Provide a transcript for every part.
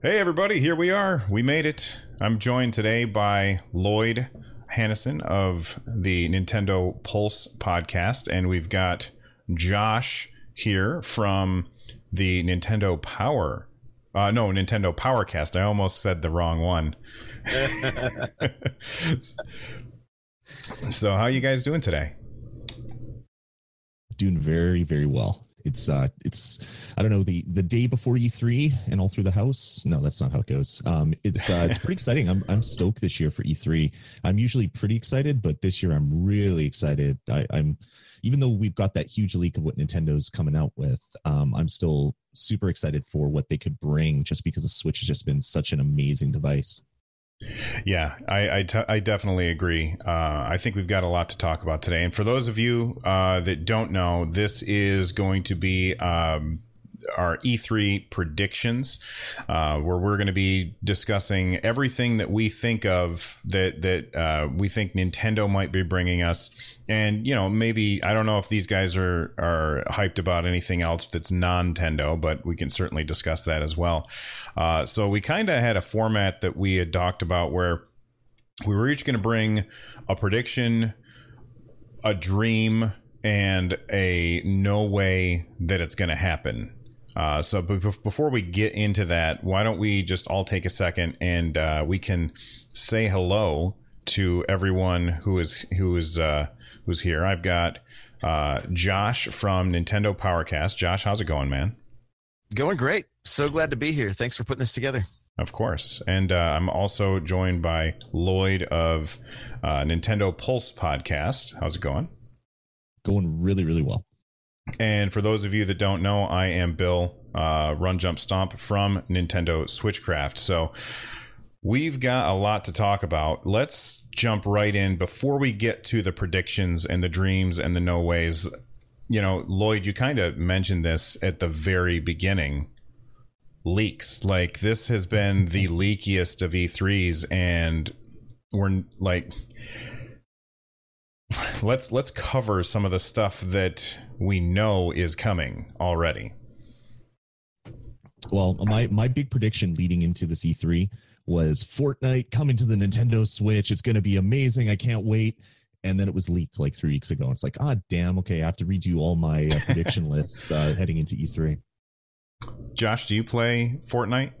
Hey, everybody, here we are. We made it. I'm joined today by Lloyd Hannison of the Nintendo Pulse podcast, and we've got Josh here from the Nintendo Power. Uh, no, Nintendo Powercast. I almost said the wrong one. so, how are you guys doing today? Doing very, very well it's uh it's i don't know the the day before e3 and all through the house? No that's not how it goes. Um it's uh it's pretty exciting. I'm i'm stoked this year for e3 i'm usually pretty excited but this year i'm really excited. I, i'm even though we've got that huge leak of what nintendo's coming out with um i'm still super excited for what they could bring just because the switch has just been such an amazing device yeah, I, I, t- I definitely agree. Uh, I think we've got a lot to talk about today. And for those of you uh, that don't know, this is going to be um, our E3 predictions, uh, where we're going to be discussing everything that we think of that that uh, we think Nintendo might be bringing us, and you know maybe I don't know if these guys are are hyped about anything else that's non-Nintendo, but we can certainly discuss that as well. Uh, so we kind of had a format that we had talked about where we were each going to bring a prediction, a dream, and a no way that it's going to happen uh, so b- before we get into that, why don't we just all take a second and uh, we can say hello to everyone who is who is uh, who's here. I've got uh, Josh from Nintendo Powercast. Josh, how's it going, man? Going great. So glad to be here. Thanks for putting this together. Of course. And uh, I'm also joined by Lloyd of uh, Nintendo Pulse Podcast. How's it going? Going really, really well. And for those of you that don't know, I am Bill, uh, Run Jump Stomp from Nintendo Switchcraft. So we've got a lot to talk about. Let's jump right in before we get to the predictions and the dreams and the no ways. You know, Lloyd, you kind of mentioned this at the very beginning. Leaks. Like, this has been the leakiest of E3s, and we're like let's let's cover some of the stuff that we know is coming already. Well, my my big prediction leading into this E3 was Fortnite coming to the Nintendo Switch. It's going to be amazing. I can't wait. And then it was leaked like three weeks ago. And It's like, ah, damn. Okay, I have to redo all my uh, prediction lists uh, heading into E3. Josh, do you play Fortnite?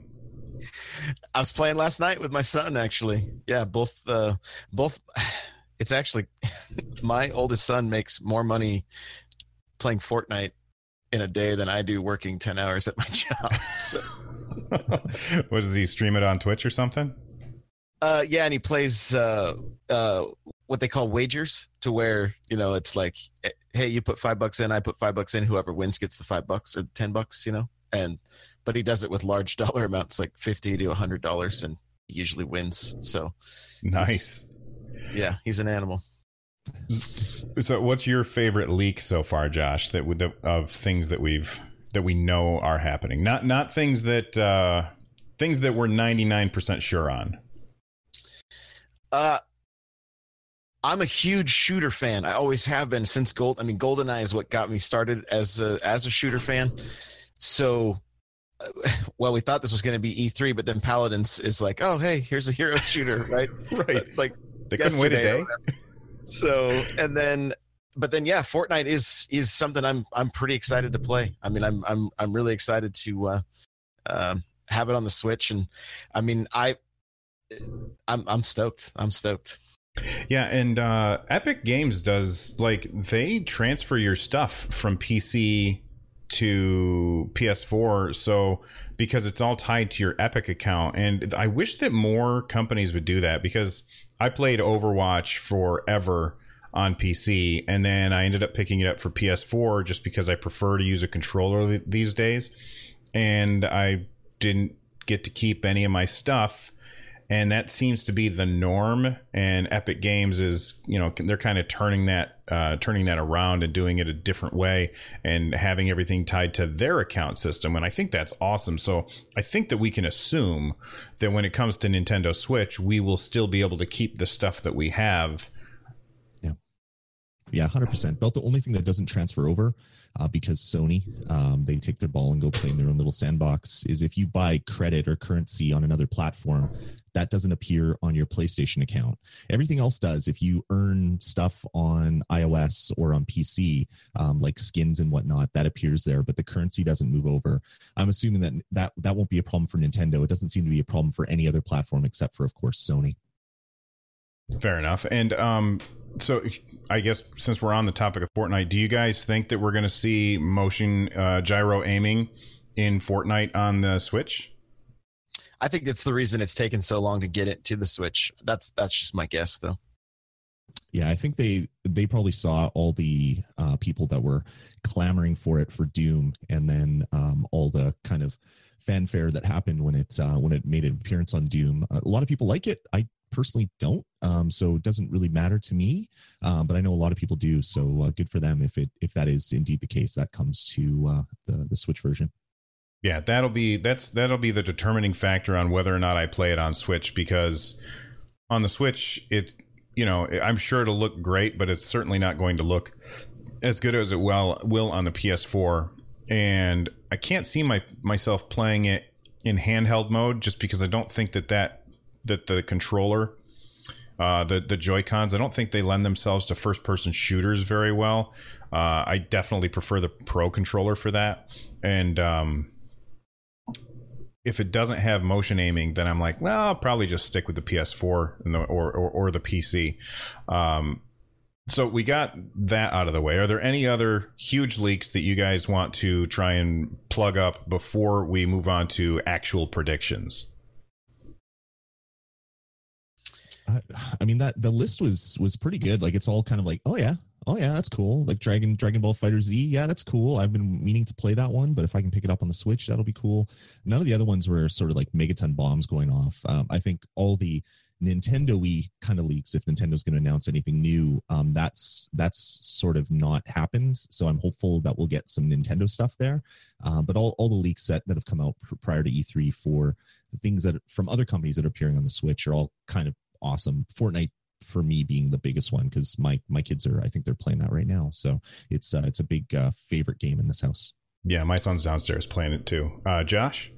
I was playing last night with my son. Actually, yeah, both uh, both it's actually my oldest son makes more money playing Fortnite in a day than I do working 10 hours at my job. So. what does he stream it on Twitch or something? Uh, yeah, and he plays uh, uh, what they call wagers, to where you know it's like, eh, hey, you put five bucks in, I put five bucks in, whoever wins gets the five bucks or ten bucks, you know. And but he does it with large dollar amounts, like fifty to hundred dollars, and he usually wins. So nice. Yeah, he's an animal. So, what's your favorite leak so far, Josh? That of things that we've that we know are happening, not not things that uh, things that we're ninety nine percent sure on. Uh, I'm a huge shooter fan. I always have been since Gold. I mean, GoldenEye is what got me started as a as a shooter fan. So, uh, well, we thought this was going to be E3, but then Paladins is like, oh, hey, here's a hero shooter, right? right. Like they couldn't wait a day. So and then but then yeah, Fortnite is is something I'm I'm pretty excited to play. I mean, I'm I'm I'm really excited to uh, uh, have it on the Switch, and I mean, I I'm I'm stoked. I'm stoked. Yeah, and uh, Epic Games does like they transfer your stuff from PC to PS4, so because it's all tied to your Epic account, and I wish that more companies would do that because I played Overwatch forever on PC, and then I ended up picking it up for PS4 just because I prefer to use a controller these days. and I didn't get to keep any of my stuff and that seems to be the norm. And epic games is you know they're kind of turning that uh, turning that around and doing it a different way and having everything tied to their account system. And i think that's awesome. So i think that we can assume that when it comes to nintendo switch we will still be able to keep the stuff that we have. Yeah. Yeah 100% about the only thing that doesn't transfer over uh, because Sony, um, they take their ball and go play in their own little sandbox. Is if you buy credit or currency on another platform, that doesn't appear on your PlayStation account. Everything else does. If you earn stuff on iOS or on PC, um, like skins and whatnot, that appears there, but the currency doesn't move over. I'm assuming that that that won't be a problem for Nintendo. It doesn't seem to be a problem for any other platform except for, of course, Sony. Fair enough. And um, so I guess since we're on the topic of Fortnite, do you guys think that we're going to see motion uh, gyro aiming in Fortnite on the Switch? I think that's the reason it's taken so long to get it to the Switch. That's that's just my guess, though. Yeah, I think they they probably saw all the uh, people that were clamoring for it for Doom, and then um, all the kind of fanfare that happened when it uh, when it made an appearance on Doom. A lot of people like it. I personally don't, um, so it doesn't really matter to me. Um, but I know a lot of people do, so uh, good for them if it if that is indeed the case. That comes to uh, the the Switch version. Yeah, that'll be that's that'll be the determining factor on whether or not I play it on Switch because on the Switch it you know, I'm sure it'll look great, but it's certainly not going to look as good as it will will on the PS4. And I can't see my myself playing it in handheld mode just because I don't think that that that the controller uh, the the Joy Cons. I don't think they lend themselves to first person shooters very well. Uh, I definitely prefer the Pro controller for that. And um, if it doesn't have motion aiming, then I'm like, well, I'll probably just stick with the PS4 the, or, or, or the PC. Um, so we got that out of the way. Are there any other huge leaks that you guys want to try and plug up before we move on to actual predictions? I mean that the list was was pretty good. Like it's all kind of like, oh yeah, oh yeah, that's cool. Like Dragon Dragon Ball FighterZ, yeah, that's cool. I've been meaning to play that one, but if I can pick it up on the Switch, that'll be cool. None of the other ones were sort of like megaton bombs going off. Um, I think all the Nintendo Wii kind of leaks, if Nintendo's going to announce anything new, um, that's that's sort of not happened. So I'm hopeful that we'll get some Nintendo stuff there. Um, but all, all the leaks that, that have come out prior to E3 for the things that from other companies that are appearing on the Switch are all kind of awesome. Fortnite for me being the biggest one because my my kids are I think they're playing that right now. So it's uh, it's a big uh, favorite game in this house. Yeah, my son's downstairs playing it too. Uh, Josh,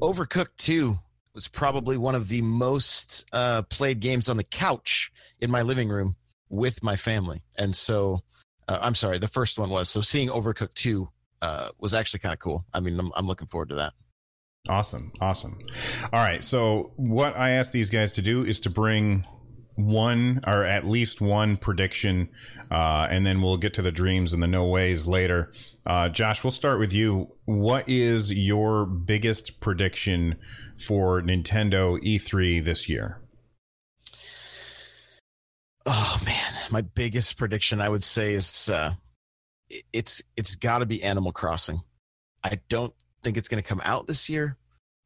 Overcooked Two was probably one of the most uh, played games on the couch in my living room with my family, and so uh, I'm sorry, the first one was. So seeing Overcooked Two uh, was actually kind of cool. I mean, I'm, I'm looking forward to that. Awesome, awesome. All right, so what I asked these guys to do is to bring one or at least one prediction, uh, and then we'll get to the dreams and the no ways later. Uh, Josh, we'll start with you. What is your biggest prediction for Nintendo E3 this year? Oh man, my biggest prediction I would say is uh, it's it's got to be Animal Crossing. I don't think it's going to come out this year,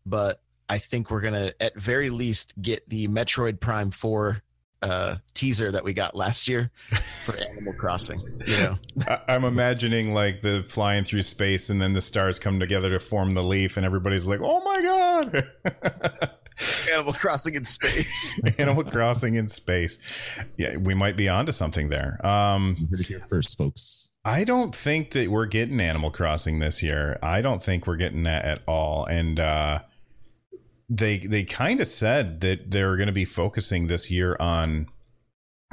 but I think we're going to at very least get the Metroid Prime 4 uh, teaser that we got last year for Animal Crossing. You know, I- am imagining like the flying through space, and then the stars come together to form the leaf, and everybody's like, "Oh my god!" Animal Crossing in space. Animal Crossing in space. Yeah, we might be onto something there. Um, you here first, folks. I don't think that we're getting Animal Crossing this year. I don't think we're getting that at all. And uh, they they kind of said that they're going to be focusing this year on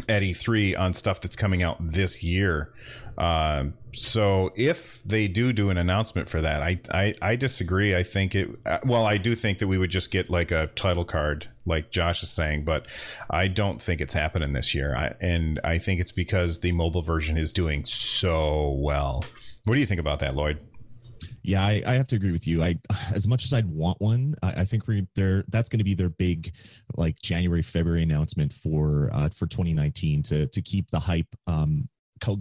at E3 on stuff that's coming out this year. Uh, so if they do do an announcement for that, I, I, I disagree. I think it. Well, I do think that we would just get like a title card, like Josh is saying, but I don't think it's happening this year. I, and I think it's because the mobile version is doing so well. What do you think about that, Lloyd? Yeah, I, I, have to agree with you. I, as much as I'd want one, I, I think we are that's going to be their big, like January February announcement for uh, for 2019 to to keep the hype um,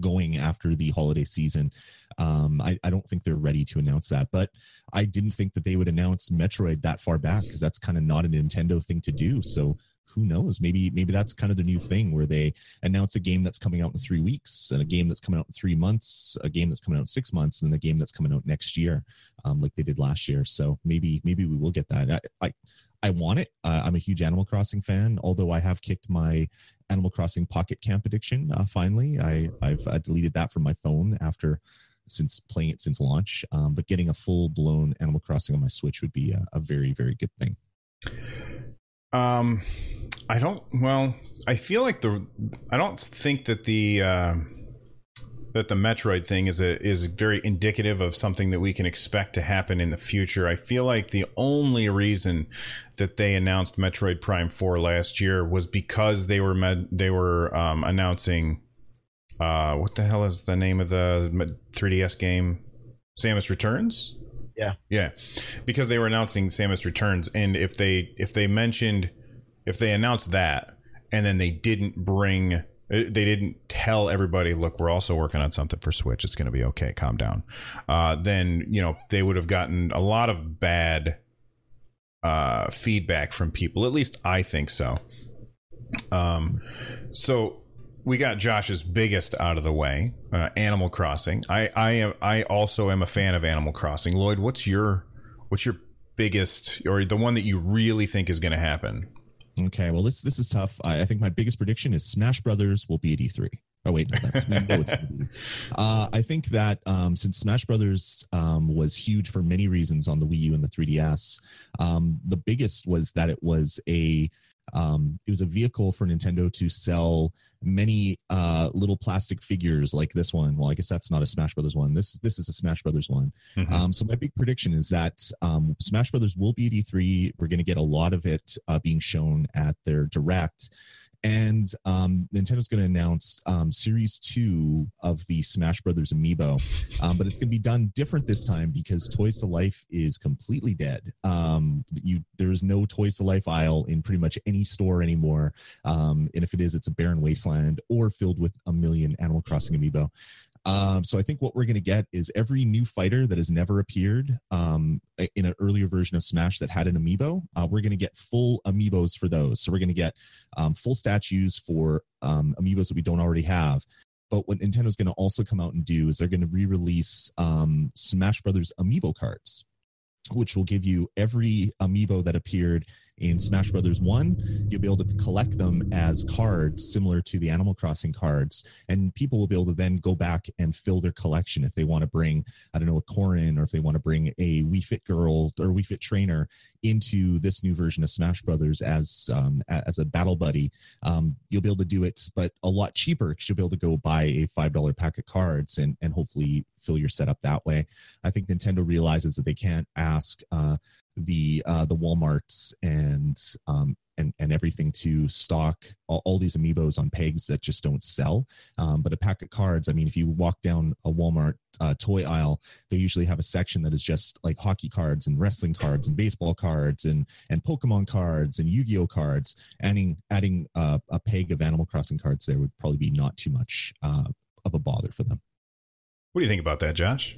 going after the holiday season. Um, I, I don't think they're ready to announce that, but I didn't think that they would announce Metroid that far back because that's kind of not a Nintendo thing to do. So who knows? Maybe maybe that's kind of the new thing where they announce a game that's coming out in three weeks, and a game that's coming out in three months, a game that's coming out in six months, and then a game that's coming out next year, um, like they did last year. So maybe maybe we will get that. I I, I want it. Uh, I'm a huge Animal Crossing fan, although I have kicked my Animal Crossing Pocket Camp addiction. Uh, finally, I I've uh, deleted that from my phone after since playing it since launch. Um, but getting a full blown Animal Crossing on my Switch would be a, a very very good thing. Um, I don't. Well, I feel like the. I don't think that the. Uh, that the Metroid thing is a is very indicative of something that we can expect to happen in the future. I feel like the only reason that they announced Metroid Prime Four last year was because they were med, they were um, announcing. Uh, what the hell is the name of the 3DS game? Samus Returns. Yeah. Yeah. Because they were announcing Samus Returns and if they if they mentioned if they announced that and then they didn't bring uh, they didn't tell everybody look we're also working on something for switch it's going to be okay calm down uh, then you know they would have gotten a lot of bad uh, feedback from people at least i think so um, so we got Josh's biggest out of the way, uh, Animal Crossing. I I am I also am a fan of Animal Crossing. Lloyd, what's your what's your biggest or the one that you really think is going to happen? Okay, well this this is tough. I, I, think my biggest prediction is Smash Brothers will be at E3. Oh wait, no, that's we know it's uh, I think that um, since Smash Brothers um, was huge for many reasons on the Wii U and the 3DS, um, the biggest was that it was a um, it was a vehicle for Nintendo to sell many uh, little plastic figures like this one. Well, I guess that's not a Smash Brothers one. This this is a Smash Brothers one. Mm-hmm. Um, so my big prediction is that um, Smash Brothers will be at E3. We're going to get a lot of it uh, being shown at their direct and um, Nintendo's going to announce um, Series Two of the Smash Brothers Amiibo, um, but it's going to be done different this time because Toys to Life is completely dead. Um, you there's no Toys to Life aisle in pretty much any store anymore, um, and if it is, it's a barren wasteland or filled with a million Animal Crossing Amiibo. Um, so I think what we're going to get is every new fighter that has never appeared um, in an earlier version of Smash that had an amiibo, uh, we're going to get full amiibos for those. So we're going to get um, full statues for um, amiibos that we don't already have. But what Nintendo's going to also come out and do is they're going to re-release um, Smash Brothers amiibo cards which will give you every amiibo that appeared in Smash Brothers 1. You'll be able to collect them as cards similar to the Animal Crossing cards. And people will be able to then go back and fill their collection if they want to bring, I don't know, a Corrin or if they want to bring a Wii Fit girl or Wii Fit trainer into this new version of Smash Brothers as um, as a battle buddy. Um, you'll be able to do it, but a lot cheaper because you'll be able to go buy a $5 pack of cards and, and hopefully fill your setup that way. I think Nintendo realizes that they can't ask uh, the uh, the WalMarts and um, and and everything to stock all, all, these amiibos on pegs that just don't sell. Um, but a pack of cards, I mean, if you walk down a Walmart uh, toy aisle, they usually have a section that is just like hockey cards and wrestling cards and baseball cards and and Pokemon cards and Yu-Gi-Oh cards. Adding adding uh, a peg of Animal Crossing cards there would probably be not too much uh, of a bother for them. What do you think about that, Josh?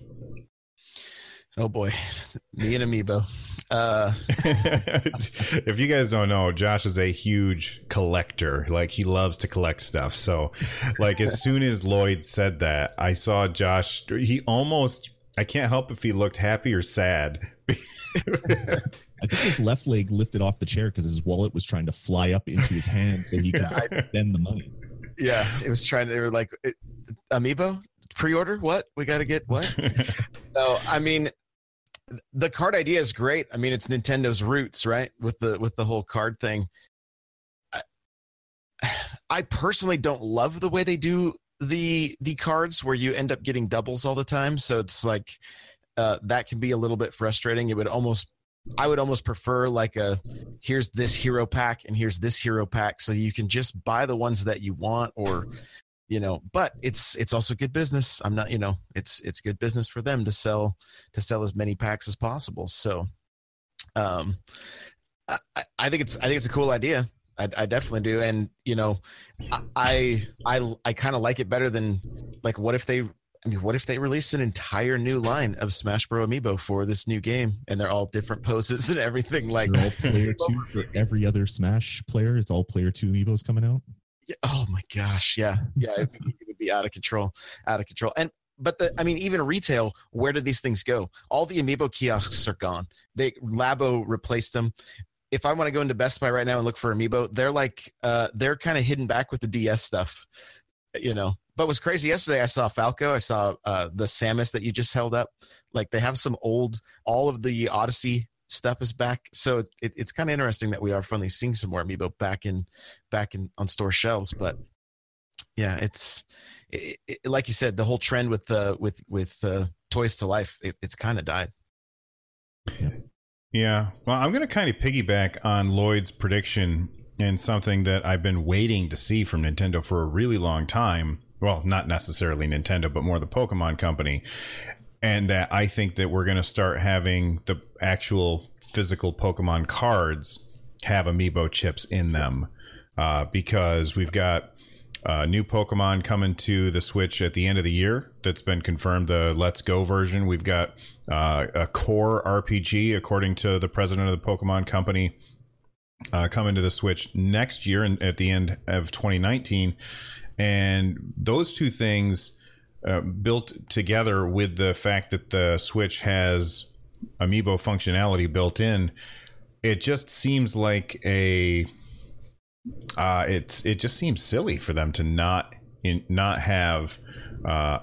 Oh boy, me and Amiibo. Uh. if you guys don't know, Josh is a huge collector. Like he loves to collect stuff. So, like as soon as Lloyd said that, I saw Josh. He almost. I can't help if he looked happy or sad. I think his left leg lifted off the chair because his wallet was trying to fly up into his hand so he could spend the money. Yeah, it was trying to. They were like, Amiibo pre-order. What we got to get? What? no, I mean, the card idea is great. I mean, it's Nintendo's roots, right? With the with the whole card thing. I, I personally don't love the way they do the the cards where you end up getting doubles all the time. So it's like uh, that can be a little bit frustrating. It would almost I would almost prefer like a here's this hero pack and here's this hero pack so you can just buy the ones that you want or you know but it's it's also good business i'm not you know it's it's good business for them to sell to sell as many packs as possible so um i i think it's i think it's a cool idea I, I definitely do, and you know, I I I kind of like it better than like what if they I mean, what if they release an entire new line of Smash Bro Amiibo for this new game, and they're all different poses and everything? Like all player two for every other Smash player. It's all player two amiibos coming out. Oh my gosh, yeah, yeah, it, would be- it would be out of control, out of control. And but the, I mean, even retail, where did these things go? All the amiibo kiosks are gone. They Labo replaced them. If I want to go into Best Buy right now and look for amiibo, they're like, uh, they're kind of hidden back with the DS stuff, you know. But what's crazy yesterday, I saw Falco, I saw uh, the Samus that you just held up. Like they have some old, all of the Odyssey stuff is back. So it, it's kind of interesting that we are finally seeing some more amiibo back in, back in on store shelves. But yeah, it's it, it, like you said, the whole trend with the with with uh, toys to life, it, it's kind of died. Yeah. Well, I'm going to kind of piggyback on Lloyd's prediction and something that I've been waiting to see from Nintendo for a really long time. Well, not necessarily Nintendo, but more the Pokemon company. And that I think that we're going to start having the actual physical Pokemon cards have amiibo chips in them uh, because we've got uh, new Pokemon coming to the Switch at the end of the year. That's been confirmed. The Let's Go version. We've got uh, a core RPG, according to the president of the Pokemon Company, uh, coming to the Switch next year and at the end of 2019. And those two things uh, built together with the fact that the Switch has amiibo functionality built in, it just seems like a uh, it's it just seems silly for them to not in, not have uh,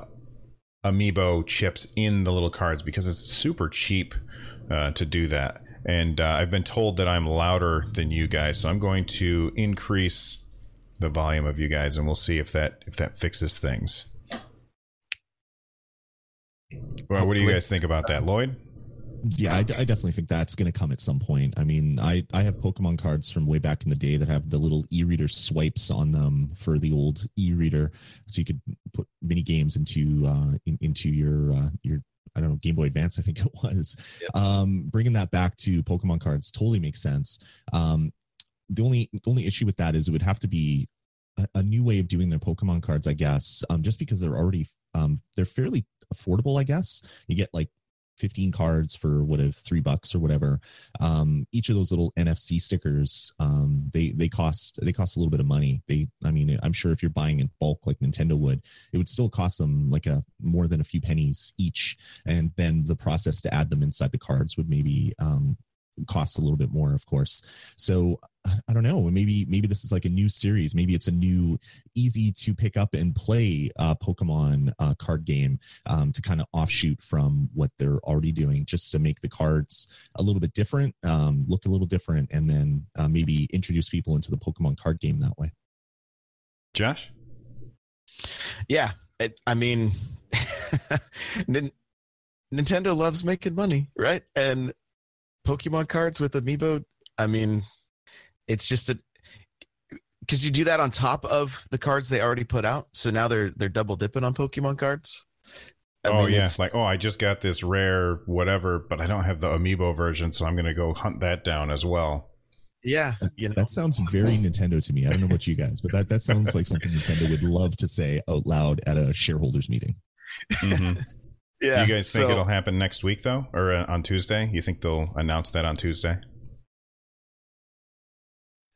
amiibo chips in the little cards because it's super cheap uh, to do that. And uh, I've been told that I'm louder than you guys, so I'm going to increase the volume of you guys, and we'll see if that if that fixes things. Well, what do you guys think about that, Lloyd? Yeah, I, I definitely think that's going to come at some point. I mean, I I have Pokemon cards from way back in the day that have the little e-reader swipes on them for the old e-reader, so you could put mini games into uh, in, into your uh, your I don't know Game Boy Advance, I think it was. Yep. Um, bringing that back to Pokemon cards totally makes sense. Um, the only the only issue with that is it would have to be a, a new way of doing their Pokemon cards, I guess. Um, just because they're already um, they're fairly affordable, I guess. You get like 15 cards for what if three bucks or whatever. Um each of those little nfc stickers um they they cost they cost a little bit of money. They i mean i'm sure if you're buying in bulk like nintendo would it would still cost them like a more than a few pennies each. And then the process to add them inside the cards would maybe um cost a little bit more of course so I- i don't know maybe maybe this is like a new series maybe it's a new easy to pick up and play uh pokemon uh, card game um, to kind of offshoot from what they're already doing, just to make the cards a little bit different, um, look a little different, and then uh, maybe introduce people into the Pokemon card game that way. Josh? Yeah, it, I mean, Nintendo loves making money, right? And Pokemon cards with Amiibo, I mean, it's just a because you do that on top of the cards they already put out. So now they're they're double dipping on Pokemon cards. I oh mean, yeah, it's- like oh, I just got this rare whatever, but I don't have the amiibo version, so I'm gonna go hunt that down as well. yeah, you know, That sounds very Nintendo to me. I don't know about you guys, but that, that sounds like something Nintendo would love to say out loud at a shareholders meeting. Mhm. yeah. you guys think so- it'll happen next week though, or uh, on Tuesday? You think they'll announce that on Tuesday?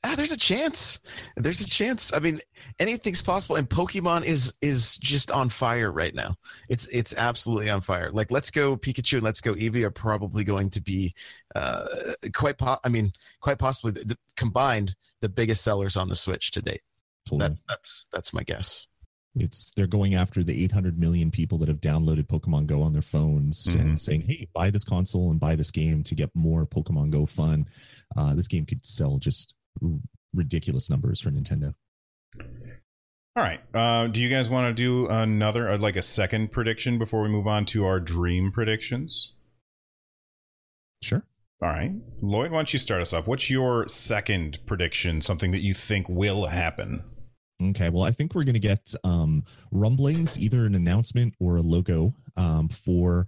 ah, there's a chance. There's a chance. I mean, anything's possible. And Pokemon is is just on fire right now. It's it's absolutely on fire. Like Let's Go Pikachu and Let's Go Eevee are probably going to be uh, quite. Po- I mean, quite possibly the, the, combined the biggest sellers on the Switch to date. Totally. That, that's that's my guess. It's they're going after the 800 million people that have downloaded Pokemon Go on their phones Mhm. and saying, "Hey, buy this console and buy this game to get more Pokemon Go fun." Uh, this game could sell just r- ridiculous numbers for Nintendo. All right. Uh, do you guys want to do another, uh, like a second prediction before we move on to our dream predictions? Sure. All right, Lloyd, why don't you start us off? What's your second prediction? Something that you think will happen? Okay, well, I think we're going to get um, rumblings, either an announcement or a logo um, for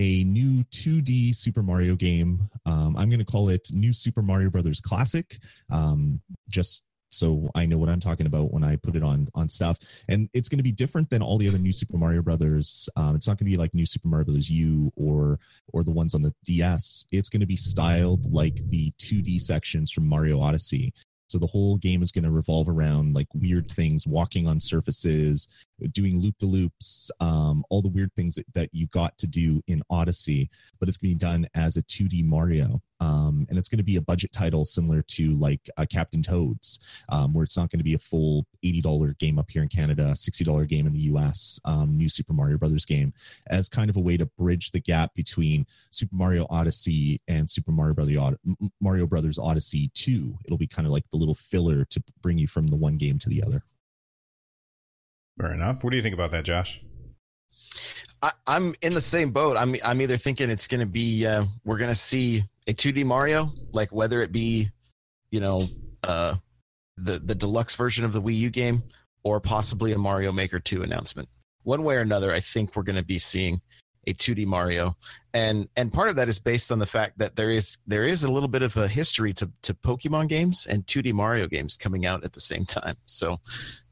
a new 2D Super Mario game. Um, I'm going to call it New Super Mario Brothers Classic. Um, just so I know what I'm talking about when I put it on on stuff. And it's going to be different than all the other new Super Mario Brothers. Um, it's not going to be like New Super Mario Brothers U or or the ones on the DS. It's going to be styled like the 2D sections from Mario Odyssey. So the whole game is going to revolve around like weird things, walking on surfaces, doing loop the loops, um, all the weird things that, that you got to do in Odyssey, but it's going to be done as a 2D Mario. Um, and it's going to be a budget title similar to like uh, Captain Toad's, um, where it's not going to be a full $80 game up here in Canada, $60 game in the US, um, new Super Mario Brothers game, as kind of a way to bridge the gap between Super Mario Odyssey and Super Mario, Brother, Mario Brothers Odyssey 2. It'll be kind of like the little filler to bring you from the one game to the other. Fair enough. What do you think about that, Josh? I, am in the same boat. I'm I'm either thinking it's going to be uh, we're going to see a 2D Mario, like whether it be, you know, uh, the the deluxe version of the Wii U game, or possibly a Mario Maker 2 announcement. One way or another, I think we're going to be seeing a 2D Mario, and and part of that is based on the fact that there is there is a little bit of a history to to Pokemon games and 2D Mario games coming out at the same time. So,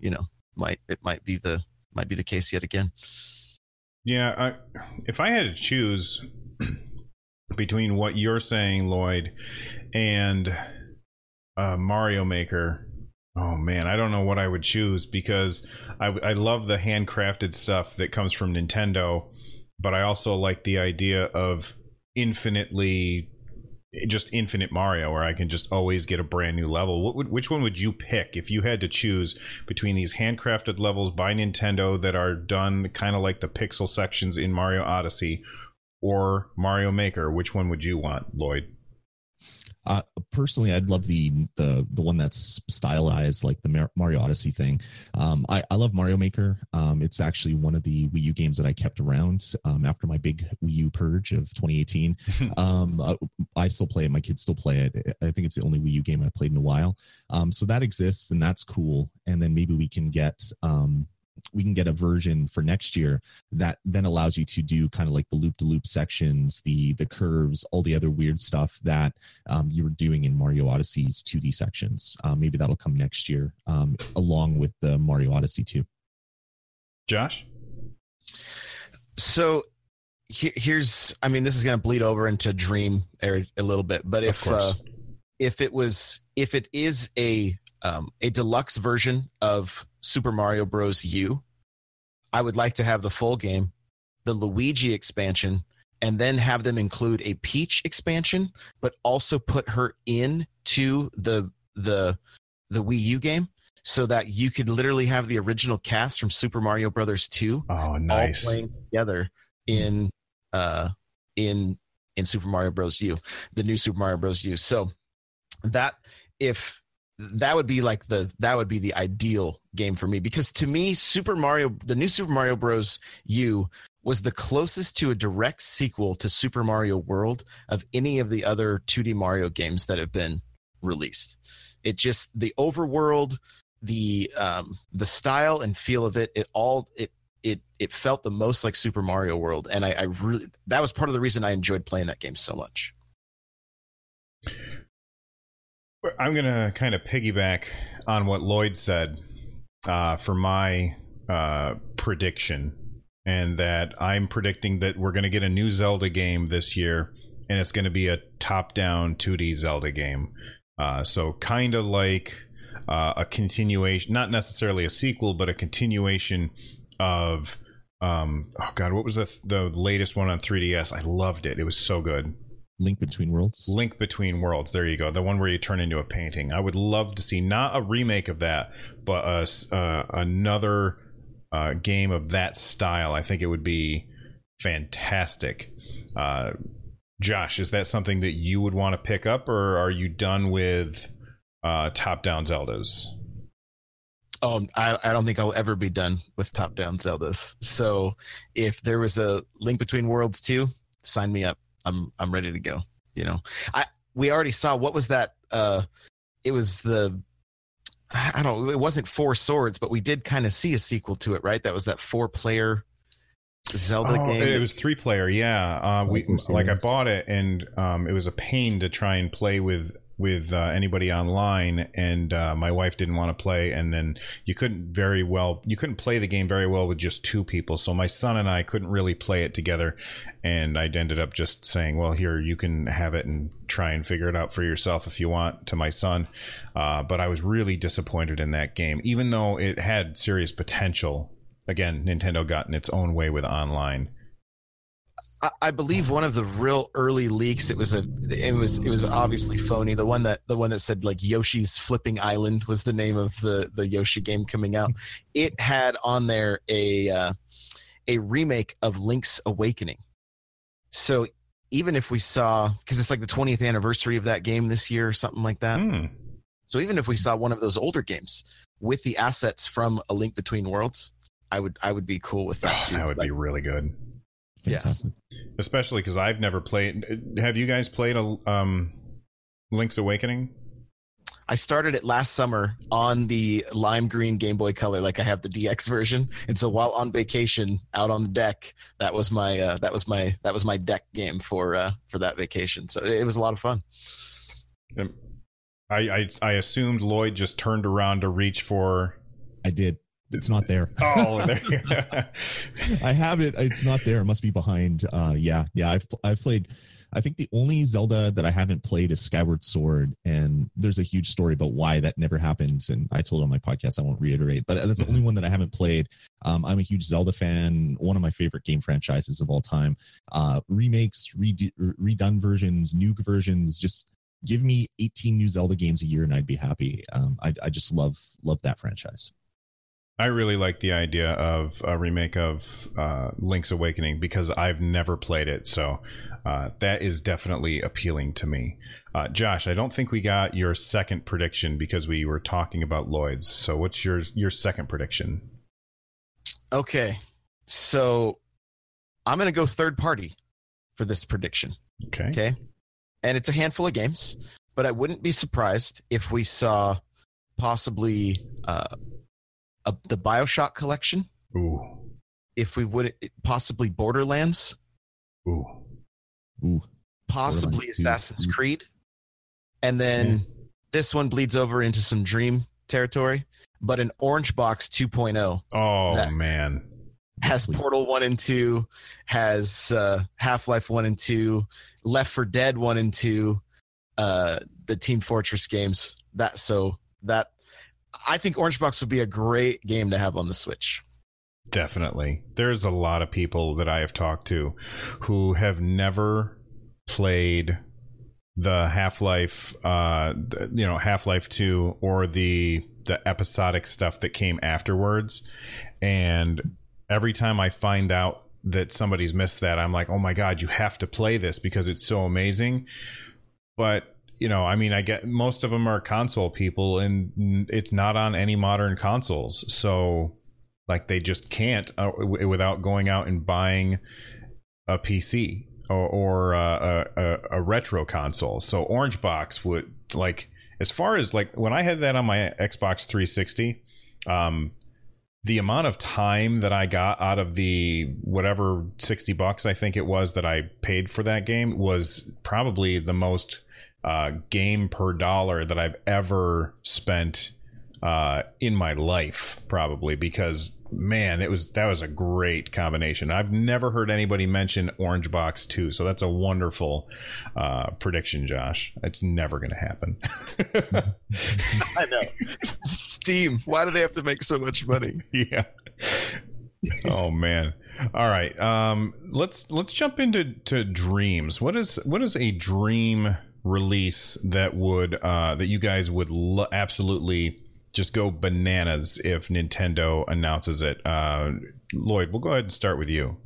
you know, might it might be the might be the case yet again. Yeah, I, if I had to choose between what you're saying, Lloyd, and uh, Mario Maker, oh man, I don't know what I would choose because I, I love the handcrafted stuff that comes from Nintendo, but I also like the idea of infinitely just infinite Mario, where I can just always get a brand new level. What would, which one would you pick if you had to choose between these handcrafted levels by Nintendo that are done kind of like the pixel sections in Mario Odyssey, or Mario Maker? Which one would you want, Lloyd? Uh, personally, I'd love the the the one that's stylized like the Mario Odyssey thing. Um, I, I love Mario Maker. Um, it's actually one of the Wii U games that I kept around um, after my big Wii U purge of 2018. um, I, uh, I, still play it. My kids still play it. I think it's the only Wii U game I've played in a while. Um, so that exists and that's cool. And then maybe we can get um, we can get a version for next year that then allows you to do kind of like the loop to loop sections, the the curves, all the other weird stuff that um, you were doing in Mario Odyssey's 2D sections. Um, maybe that'll come next year um, along with the Mario Odyssey 2. Josh? So here's, I mean, this is going to bleed over into Dream a little bit, but if uh, if it was if it is a um, a deluxe version of Super Mario Bros. U. I would like to have the full game, the Luigi expansion, and then have them include a Peach expansion, but also put her into the the the Wii U game so that you could literally have the original cast from Super Mario Brothers 2 oh, nice. all playing together in uh in in Super Mario Bros. U, the new Super Mario Bros. U. So that if that would be like the that would be the ideal game for me. Because to me super mario the new super mario bros. U was the closest to a direct sequel to super mario world of any of the other 2d mario games that have been released. It just the overworld the um the style and feel of it it all it it it felt the most like super mario world. And i, I really that was part of the reason i enjoyed playing that game so much I'm going to kind of piggyback on what Lloyd said uh, for my uh, prediction, and that I'm predicting that we're going to get a new Zelda game this year, and it's going to be a top down 2D Zelda game. Uh, so, kind of like uh, a continuation, not necessarily a sequel, but a continuation of. Um, oh God, what was the the latest one on 3DS? I loved it. It was so good. Link Between Worlds. Link Between Worlds. There you go. The one where you turn into a painting. I would love to see not a remake of that, but a, uh, another uh, game of that style. I think it would be fantastic. Uh, Josh, is that something that you would want to pick up, or are you done with uh, top-down Zeldas? Oh, I, I don't think I'll ever be done with top-down Zeldas. So, if there was a Link Between Worlds too, sign me up. I'm I'm ready to go. You know, I we already saw what was that? Uh, it was the I don't. Know, it wasn't four swords, but we did kind of see a sequel to it, right? That was that four player Zelda oh, game. It was three player, yeah. Uh, we like I bought it, and um, it was a pain to try and play with with uh, anybody online, and uh, my wife didn't want to play, and then you couldn't very well you couldn't play the game very well with just two people. So my son and I couldn't really play it together, and I ended up just saying, "Well, here you can have it and try and figure it out for yourself if you want." To my son, uh, but I was really disappointed in that game, even though it had serious potential. Again, Nintendo got in its own way with online. I, I believe one of the real early leaks. It was a. It was. It was obviously phony. The one that the one that said like Yoshi's Flipping Island was the name of the the Yoshi game coming out. It had on there a uh, a remake of Link's Awakening. So even if we saw because it's like the 20th anniversary of that game this year or something like that. Hmm. So even if we saw one of those older games with the assets from A Link Between Worlds, I would I would be cool with that Oh, too. that would Like, be really good. Yeah. Fantastic. especially because I've never played. Have you guys played a um, Link's Awakening? I started it last summer on the lime green Game Boy Color, like I have the DX version. And so while on vacation out on the deck, that was my uh, that was my that was my deck game for uh, for that vacation. So it was a lot of fun. I, I I assumed Lloyd just turned around to reach for. I did. It's not there. Oh, there. I have it. It's not there. It must be behind. Uh, yeah, yeah. I've I've played. I think the only Zelda that I haven't played is Skyward Sword, and there's a huge story about why that never happened. And I told on my podcast, I won't reiterate, but that's the only one that I haven't played. Um, I'm a huge Zelda fan. One of my favorite game franchises of all time. Uh, remakes, rede- redone versions, new versions. Just give me 18 new Zelda games a year, and I'd be happy. Um, I, I just love love that franchise. I really like the idea of a remake of uh, Link's Awakening because I've never played it, so uh, that is definitely appealing to me. Uh, Josh, I don't think we got your second prediction because we were talking about Lloyd's. So, what's your your second prediction? Okay, so I'm gonna go third party for this prediction. Okay. Okay, and it's a handful of games, but I wouldn't be surprised if we saw possibly uh, a, the Bioshock collection. Ooh. If we would possibly Borderlands, Ooh. Ooh, possibly Assassin's Ooh. Creed, and then this one bleeds over into some Dream territory. But an Orange Box 2.0 Oh That- man. has Sweet. Portal 1 and 2, has uh, Half Life 1 and 2, Left 4 Dead 1 and 2, uh, the Team Fortress games. That so that I think Orange Box would be a great game to have on the Switch. Definitely. There's a lot of people that I have talked to who have never played the Half-Life uh you know, Half-Life 2 or the the episodic stuff that came afterwards and every time I find out that somebody's missed that, I'm like, "Oh my god, you have to play this because it's so amazing." But you know, I mean, I get most of them are console people, and it's not on any modern consoles. So, like, they just can't uh, w- without going out and buying a PC or, or uh, a, a, retro console. So, Orange Box would like, as far as like when I had that on my Xbox 360, um, the amount of time that I got out of the whatever 60 bucks I think it was that I paid for that game was probably the most uh, game per dollar that I've ever spent uh, in my life, probably because man, it was that was a great combination. I've never heard anybody mention Orange Box 2, so that's a wonderful uh, prediction, Josh. It's never going to happen. I know. Steam. Why do they have to make so much money? yeah. Oh man. All right. Um let's let's jump into to dreams. What is what is a dream release that would uh that you guys would lo- absolutely just go bananas if Nintendo announces it? Uh Lloyd, we'll go ahead and start with you.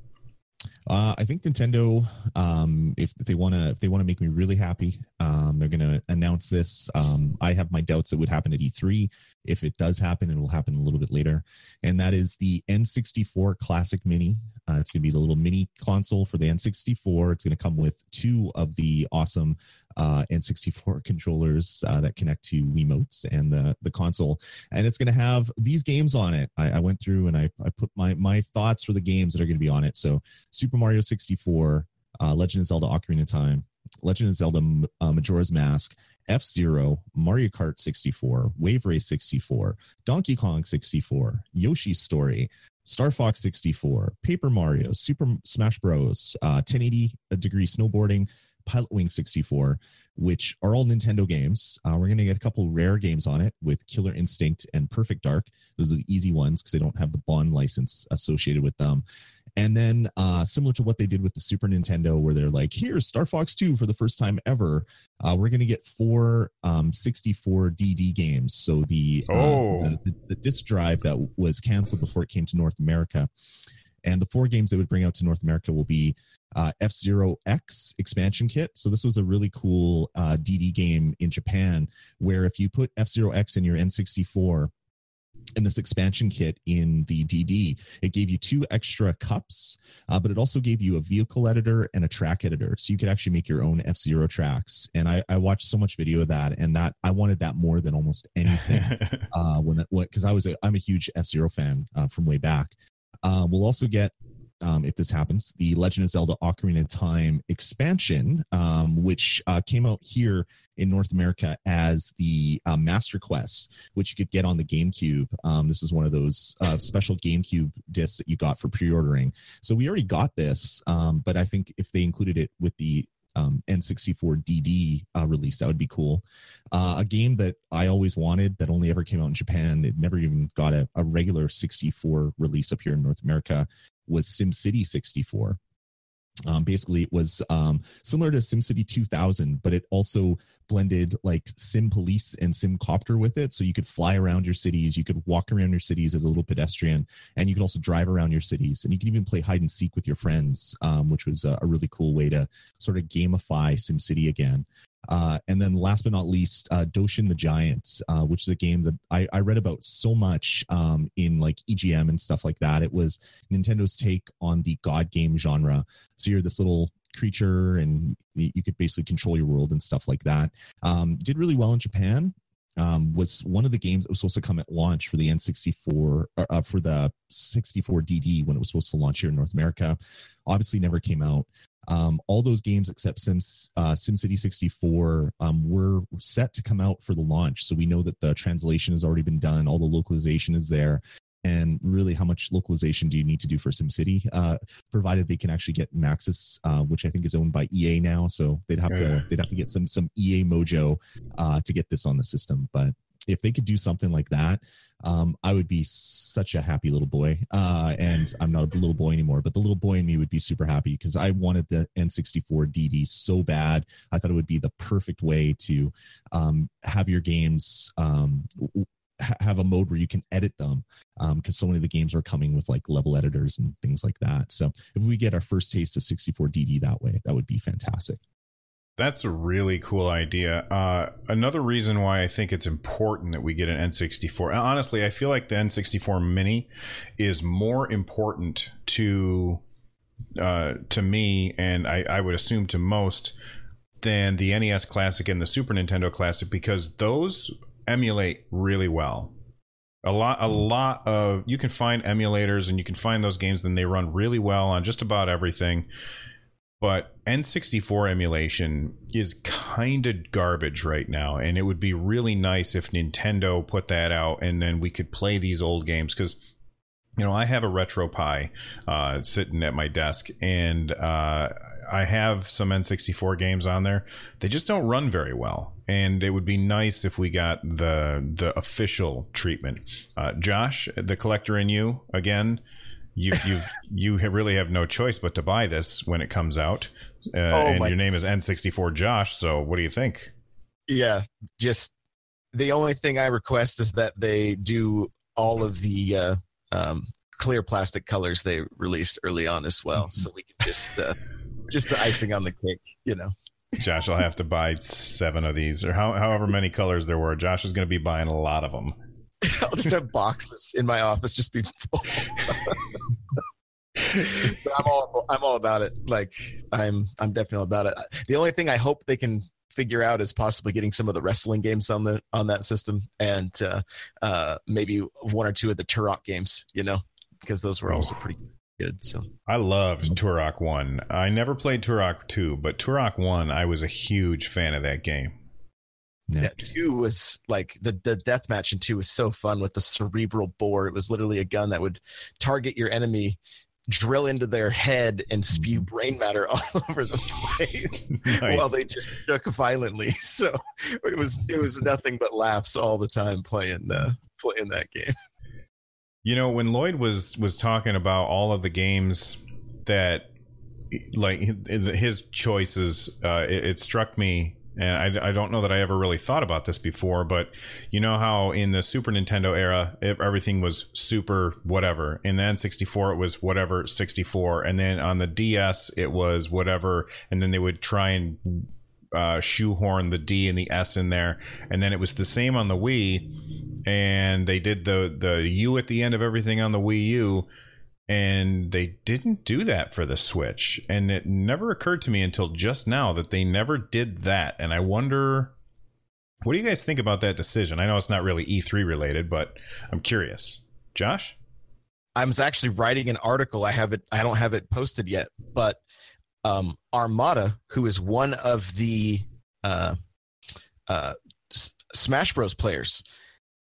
Uh, I think Nintendo, um, if, they want to, if they want to make me really happy, um, they're going to announce this. Um, I have my doubts it would happen at E3. If it does happen, it will happen a little bit later, and that is the N64 Classic Mini. Uh, it's going to be the little mini console for the N64. It's going to come with two of the awesome uh, N64 controllers uh, that connect to Wiimotes and the the console, and it's going to have these games on it. I, I went through and I, I put my my thoughts for the games that are going to be on it. So Super Mario 64, uh, Legend of Zelda Ocarina of Time, Legend of Zelda uh, Majora's Mask, F Zero, Mario Kart 64, Wave Race 64, Donkey Kong 64, Yoshi's Story, Star Fox 64, Paper Mario, Super Smash Bros, uh, 1080 degree snowboarding, Pilot Wing 64, which are all Nintendo games. Uh, we're going to get a couple rare games on it with Killer Instinct and Perfect Dark. Those are the easy ones because they don't have the Bond license associated with them. And then, uh, similar to what they did with the Super Nintendo, where they're like, here's Star Fox 2 for the first time ever, uh, we're going to get four um, 64 DD games. So the, uh, Oh. the, the disc drive that was canceled before it came to North America. And the four games they would bring out to North America will be uh, F Zero X expansion kit. So this was a really cool uh, DD game in Japan, where if you put F Zero X in your N64 and this expansion kit in the DD, it gave you two extra cups, uh, but it also gave you a vehicle editor and a track editor, so you could actually make your own F Zero tracks. And I, I watched so much video of that, and that I wanted that more than almost anything uh, when because I was a, I'm a huge F Zero fan uh, from way back. Uh, we'll also get, um, if this happens, the Legend of Zelda: Ocarina of Time expansion, um, which uh, came out here in North America as the uh, Master Quest, which you could get on the GameCube. Um, this is one of those uh, special GameCube discs that you got for pre-ordering. So we already got this, um, but I think if they included it with the um, N64 DD uh, release, that would be cool. Uh, a game that I always wanted that only ever came out in Japan, it never even got a, a regular 64 release up here in North America, was SimCity 64. Um, basically, it was um, similar to SimCity 2000, but it also blended like Sim Police and Sim Copter with it. So you could fly around your cities, you could walk around your cities as a little pedestrian, and you could also drive around your cities. And you could even play hide and seek with your friends, um, which was a, a really cool way to sort of gamify SimCity again. Uh, and then last but not least, uh, Doshin the Giants, uh, which is a game that I, I read about so much um, in like EGM and stuff like that. It was Nintendo's take on the God game genre. So you're this little creature and you could basically control your world and stuff like that. Um, did really well in Japan. Um, was one of the games that was supposed to come at launch for the N64 or, uh, for the 64 DD when it was supposed to launch here in North America. Obviously, never came out. Um, all those games except Sims, uh, SimCity 64 um, were set to come out for the launch. So we know that the translation has already been done, all the localization is there. And really, how much localization do you need to do for SimCity? Uh, provided they can actually get Maxis, uh, which I think is owned by EA now, so they'd have Yeah. to they'd have to get some some EA mojo uh, to get this on the system. But if they could do something like that, um, I would be such a happy little boy. Uh, and I'm not a little boy anymore, but the little boy in me would be super happy because I wanted the N64 DD so bad. I thought it would be the perfect way to um, have your games um, have a mode where you can edit them because so many of the games are coming with like level editors and things like that. So if we get our first taste of 64 DD that way, that would be fantastic. That's a really cool idea. Uh, another reason why I think it's important that we get an N64. Honestly, I feel like the N64 Mini is more important to uh, to me, and I, I would assume to most, than the NES Classic and the Super Nintendo Classic because those emulate really well. A lot, a lot of you can find emulators and you can find those games, and they run really well on just about everything. But N64 emulation is kind of garbage right now, and it would be really nice if Nintendo put that out, and then we could play these old games because. You know, I have a RetroPie uh, sitting at my desk, and uh, I have some N64 games on there. They just don't run very well, and it would be nice if we got the the official treatment. Uh, Josh, the collector in you, again, you you you really have no choice but to buy this when it comes out. Uh, and my- your name is N64 Josh. So what do you think? Yeah, just the only thing I request is that they do all of the uh, um, clear plastic colors they released early on as well, so we can just uh, just the icing on the cake, you know. Josh, I'll have to buy seven of these, or how, however many colors there were. Josh is going to be buying a lot of them. I'll just have boxes in my office just be full. But I'm all I'm all about it. Like I'm I'm definitely about it. The only thing I hope they can figure out is possibly getting some of the wrestling games on the on that system and uh, uh, maybe one or two of the Turok games. You know, because those were also pretty good. So I loved Turok 1. I never played Turok 2, but Turok 1, I was a huge fan of that game. Yeah. Yeah, two was like the the death match in two was so fun with the cerebral bore. It was literally a gun that would target your enemy, drill into their head, and spew brain matter all over the place Nice. while they just shook violently. So it was it was nothing but laughs all the time playing uh, playing that game. You know, when Lloyd was was talking about all of the games that, like his choices, uh, it, it struck me, and I, I don't know that I ever really thought about this before, but you know how in the Super Nintendo era, it, everything was super whatever, In the N64, it was whatever 64, and then on the DS it was whatever, and then they would try and uh, shoehorn the D and the S in there, and then it was the same on the Wii, and they did the the U at the end of everything on the Wii U, and they didn't do that for the Switch, and it never occurred to me until just now that they never did that, and I wonder. What do you guys think about that decision? I know it's not really E3 related, but I'm curious. Josh? I was actually writing an article. I have it. I don't have it posted yet, but um, Armada, who is one of the uh, uh, S- Smash Bros. players,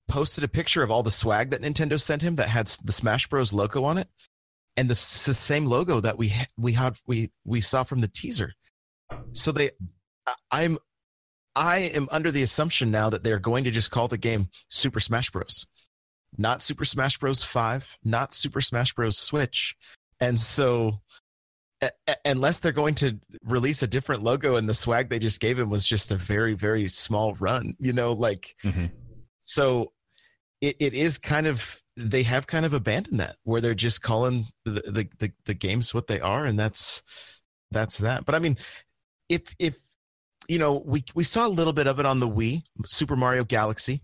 posted a picture of all the swag that Nintendo sent him that had the Smash Bros. logo on it, and the, the same logo that we we had we we saw from the teaser. So they, I- I'm, I am under the assumption now that they're going to just call the game Super Smash Bros. Not Super Smash Bros. Five, not Super Smash Bros. Switch, and so a- a- unless they're going to release a different logo and the swag they just gave him was just a very very small run you know like Mhm. so it, it is kind of they have kind of abandoned that where they're just calling the, the the the games what they are and that's that's that but i mean if if you know we we saw a little bit of it on the wii super mario galaxy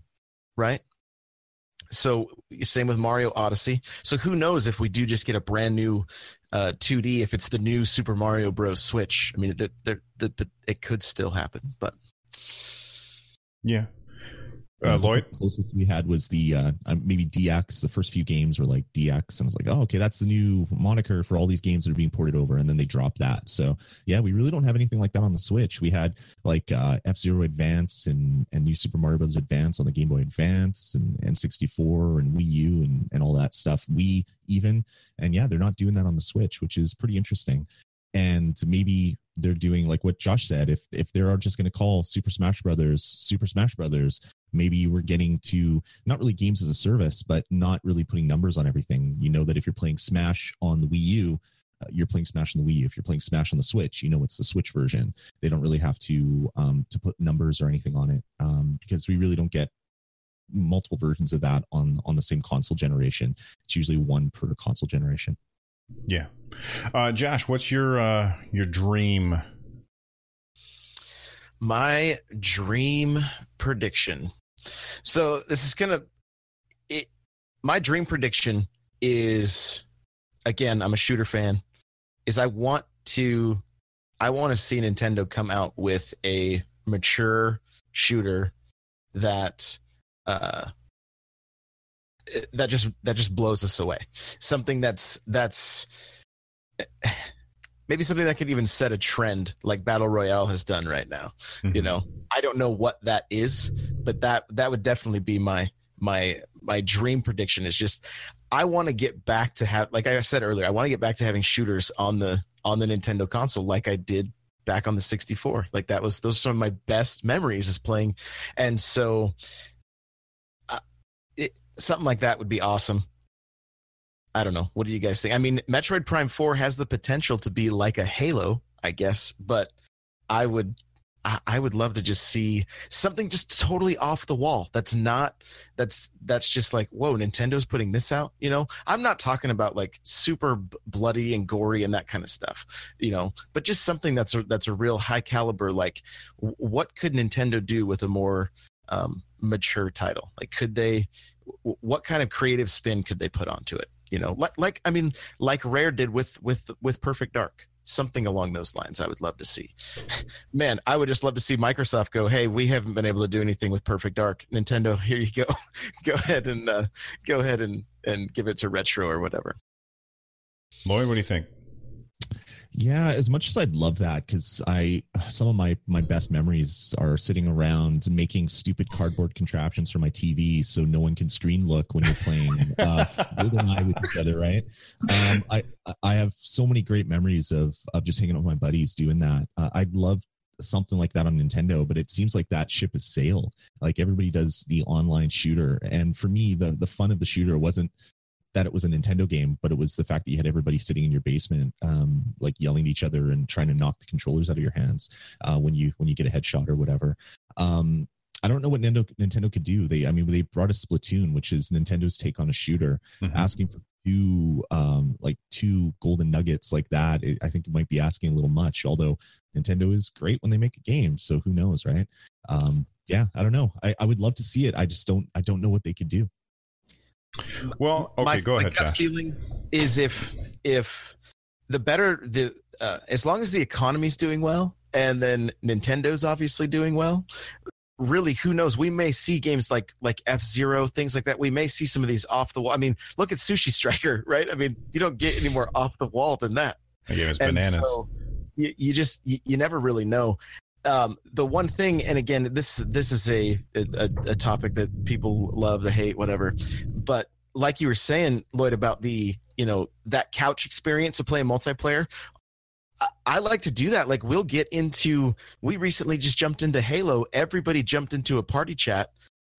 right so same with mario odyssey so who knows if we do just get a brand new uh, 2D if it's the new Super Mario Bros. Switch. I mean, it could still happen, but Yeah. Uh, Lloyd? The closest we had was the uh, uh, maybe DX. The first few games were like DX, and I was like, oh, okay, that's the new moniker for all these games that are being ported over. And then they dropped that. So yeah, we really don't have anything like that on the Switch. We had like uh, F Zero Advance and and New Super Mario Bros. Advance on the Game Boy Advance and and 64 and Wii U and and all that stuff. We even and yeah, they're not doing that on the Switch, which is pretty interesting. And maybe they're doing like what Josh said. If if they are just going to call Super Smash Brothers Super Smash Brothers, maybe we're getting to not really games as a service, but not really putting numbers on everything. You know that if you're playing Smash on the Wii U, uh, you're playing Smash on the Wii U. If you're playing Smash on the Switch, you know it's the Switch version. They don't really have to um, to put numbers or anything on it um, because we really don't get multiple versions of that on on the same console generation. It's usually one per console generation. Yeah. Uh, Josh, what's your uh, your dream? my dream prediction. So this is gonna. It, my dream prediction is, again, I'm a shooter fan. Is I want to, I want to see Nintendo come out with a mature shooter that, uh, that just that just blows us away. Something that's that's maybe something that could even set a trend like battle royale has done right now you Mhm. know i don't know what that is but that that would definitely be my my my dream prediction is just i want to get back to have like i said earlier i want to get back to having shooters on the on the nintendo console like i did back on the 64 like that was those are some of my best memories is playing and so uh, it, something like that would be awesome I don't know. What do you guys think? I mean, Metroid Prime 4 has the potential to be like a Halo, I guess, but I would I, would love to just see something just totally off the wall. That's not that's that's just like, whoa, Nintendo's putting this out, you know? I'm not talking about like super bloody and gory and that kind of stuff, you know, but just something that's a that's a real high caliber like what could Nintendo do with a more um, mature title? Like could they what kind of creative spin could they put onto it? you know like like i mean like rare did with with with perfect dark something along those lines i would love to see man i would just love to see microsoft go hey we haven't been able to do anything with perfect dark nintendo here you go go ahead and uh, go ahead and and give it to retro or whatever Lloyd, what do you think? Yeah, as much as I'd love that, because I some of my my best memories are sitting around making stupid cardboard contraptions for my TV, so no one can screen look when you're playing uh, GoldenEye with each other, right? Um, I I have so many great memories of of just hanging out with my buddies doing that. Uh, I'd love something like that on Nintendo, but it seems like that ship has sailed. Like everybody does the online shooter, and for me, the the fun of the shooter wasn't that it was a Nintendo game, but it was the fact that you had everybody sitting in your basement, um, like yelling at each other and trying to knock the controllers out of your hands uh, when you when you get a headshot or whatever. Um, I don't know what Nintendo Nintendo could do. They, I mean, they brought a Splatoon, which is Nintendo's take on a shooter, mm-hmm. asking for two, um, like two golden nuggets like that. It, I think it might be asking a little much. Although Nintendo is great when they make a game, so who knows, right? Um, yeah, I don't know. I, I would love to see it. I just don't. I don't know what they could do. Well, okay, my, go ahead, my Feeling is if if the better the uh, as long as the economy's doing well and then Nintendo's obviously doing well. Really, who knows? We may see games like like F Zero, things like that. We may see some of these off the wall. I mean, look at Sushi Striker, right? I mean, you don't get any more off the wall than that. The game is bananas. So you, you just you, you never really know um, the one thing, and again, this this is a, a a topic that people love to hate, whatever. But like you were saying, Lloyd, about the you know that couch experience of playing multiplayer. I, I like to do that. Like we'll get into. We recently just jumped into Halo. Everybody jumped into a party chat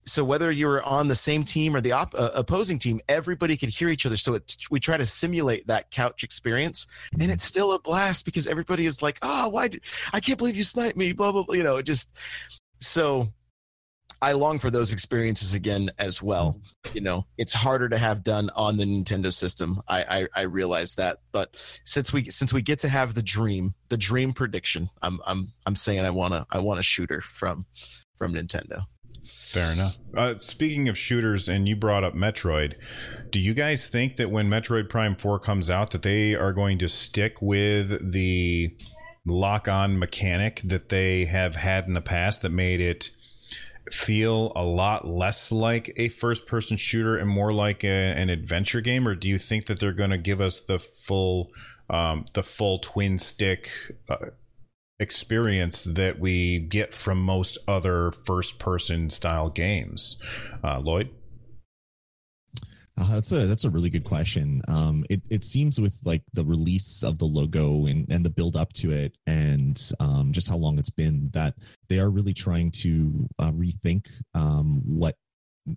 so whether you were on the same team or the op- uh, opposing team everybody could hear each other. So it, we try to simulate that couch experience and it's still a blast because everybody is like oh why did, i can't believe you sniped me blah blah blah you know just so i long for those experiences again as well. You know it's harder to have done on the nintendo system i i, I realize that but since we since we get to have the dream the dream prediction i'm i'm i'm saying i want to i want a shooter from from nintendo Fair enough. Uh, speaking of shooters, and you brought up Metroid, do you guys think that when Metroid Prime 4 comes out, that they are going to stick with the lock on mechanic that they have had in the past that made it feel a lot less like a first person shooter and more like a, an adventure game? Or do you think that they're going to give us the full. Um, the full twin stick uh, experience that we get from most other first person style games. Uh, Lloyd? Uh, that's a that's a really good question. Um, it it seems with like the release of the logo and and the build up to it, and um, just how long it's been, that they are really trying to uh, rethink um, what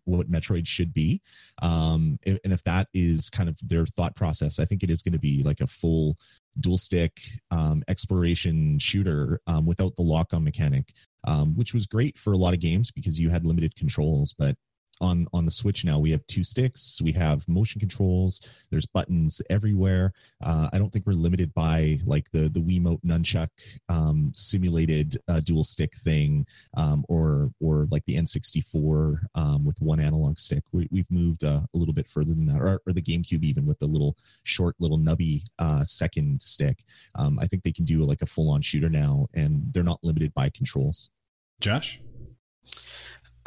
what Metroid should be. Um, and if that is kind of their thought process, I think it is going to be like a full dual stick um, exploration shooter um, without the lock on mechanic, um, which was great for a lot of games because you had limited controls. But on on the switch now. We have two sticks. We have motion controls. There's buttons everywhere. Uh, i don't think we're limited by like the the wiimote nunchuck um, simulated uh, dual stick thing um, or or like the n64 um, with one analog stick. We, have moved uh, a little bit further than that or, or, the gamecube even with the little short little nubby uh, second stick. Um, i think they can do like a full-on shooter now and they're not limited by controls. Josh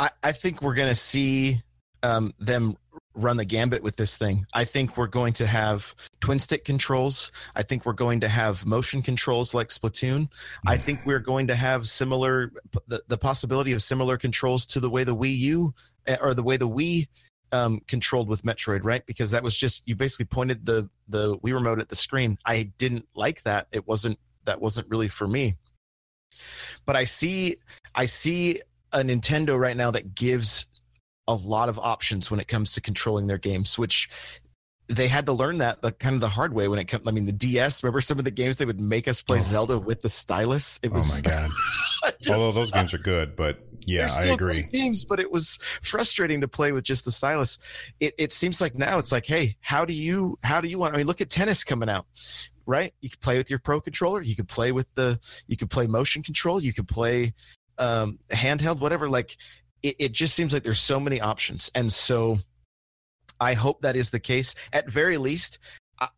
I, I think we're going to see um, them run the gambit with this thing. I think we're going to have twin stick controls. I think we're going to have motion controls like Splatoon. I think we're going to have similar the, the possibility of similar controls to the way the Wii U eh, or the way the Wii um, controlled with Metroid, right? Because that was just you basically pointed the the Wii remote at the screen. I didn't like that. It wasn't that wasn't really for me. But I see I see a Nintendo right now that gives a lot of options when it comes to controlling their games, which they had to learn that the kind of the hard way when it comes. I mean, the DS. Remember some of the games they would make us play oh. Zelda with the stylus. It oh was. Oh my god! just, Although those games are good, but yeah, I agree. Games, but it was frustrating to play with just the stylus. It, it seems like now it's like, hey, how do you how do you want? I mean, look at tennis coming out, right? You could play with your pro controller. You could play with the you could play motion control. You could play um, handheld, whatever. Like it, it just seems like there's so many options, and so I hope that is the case. At very least,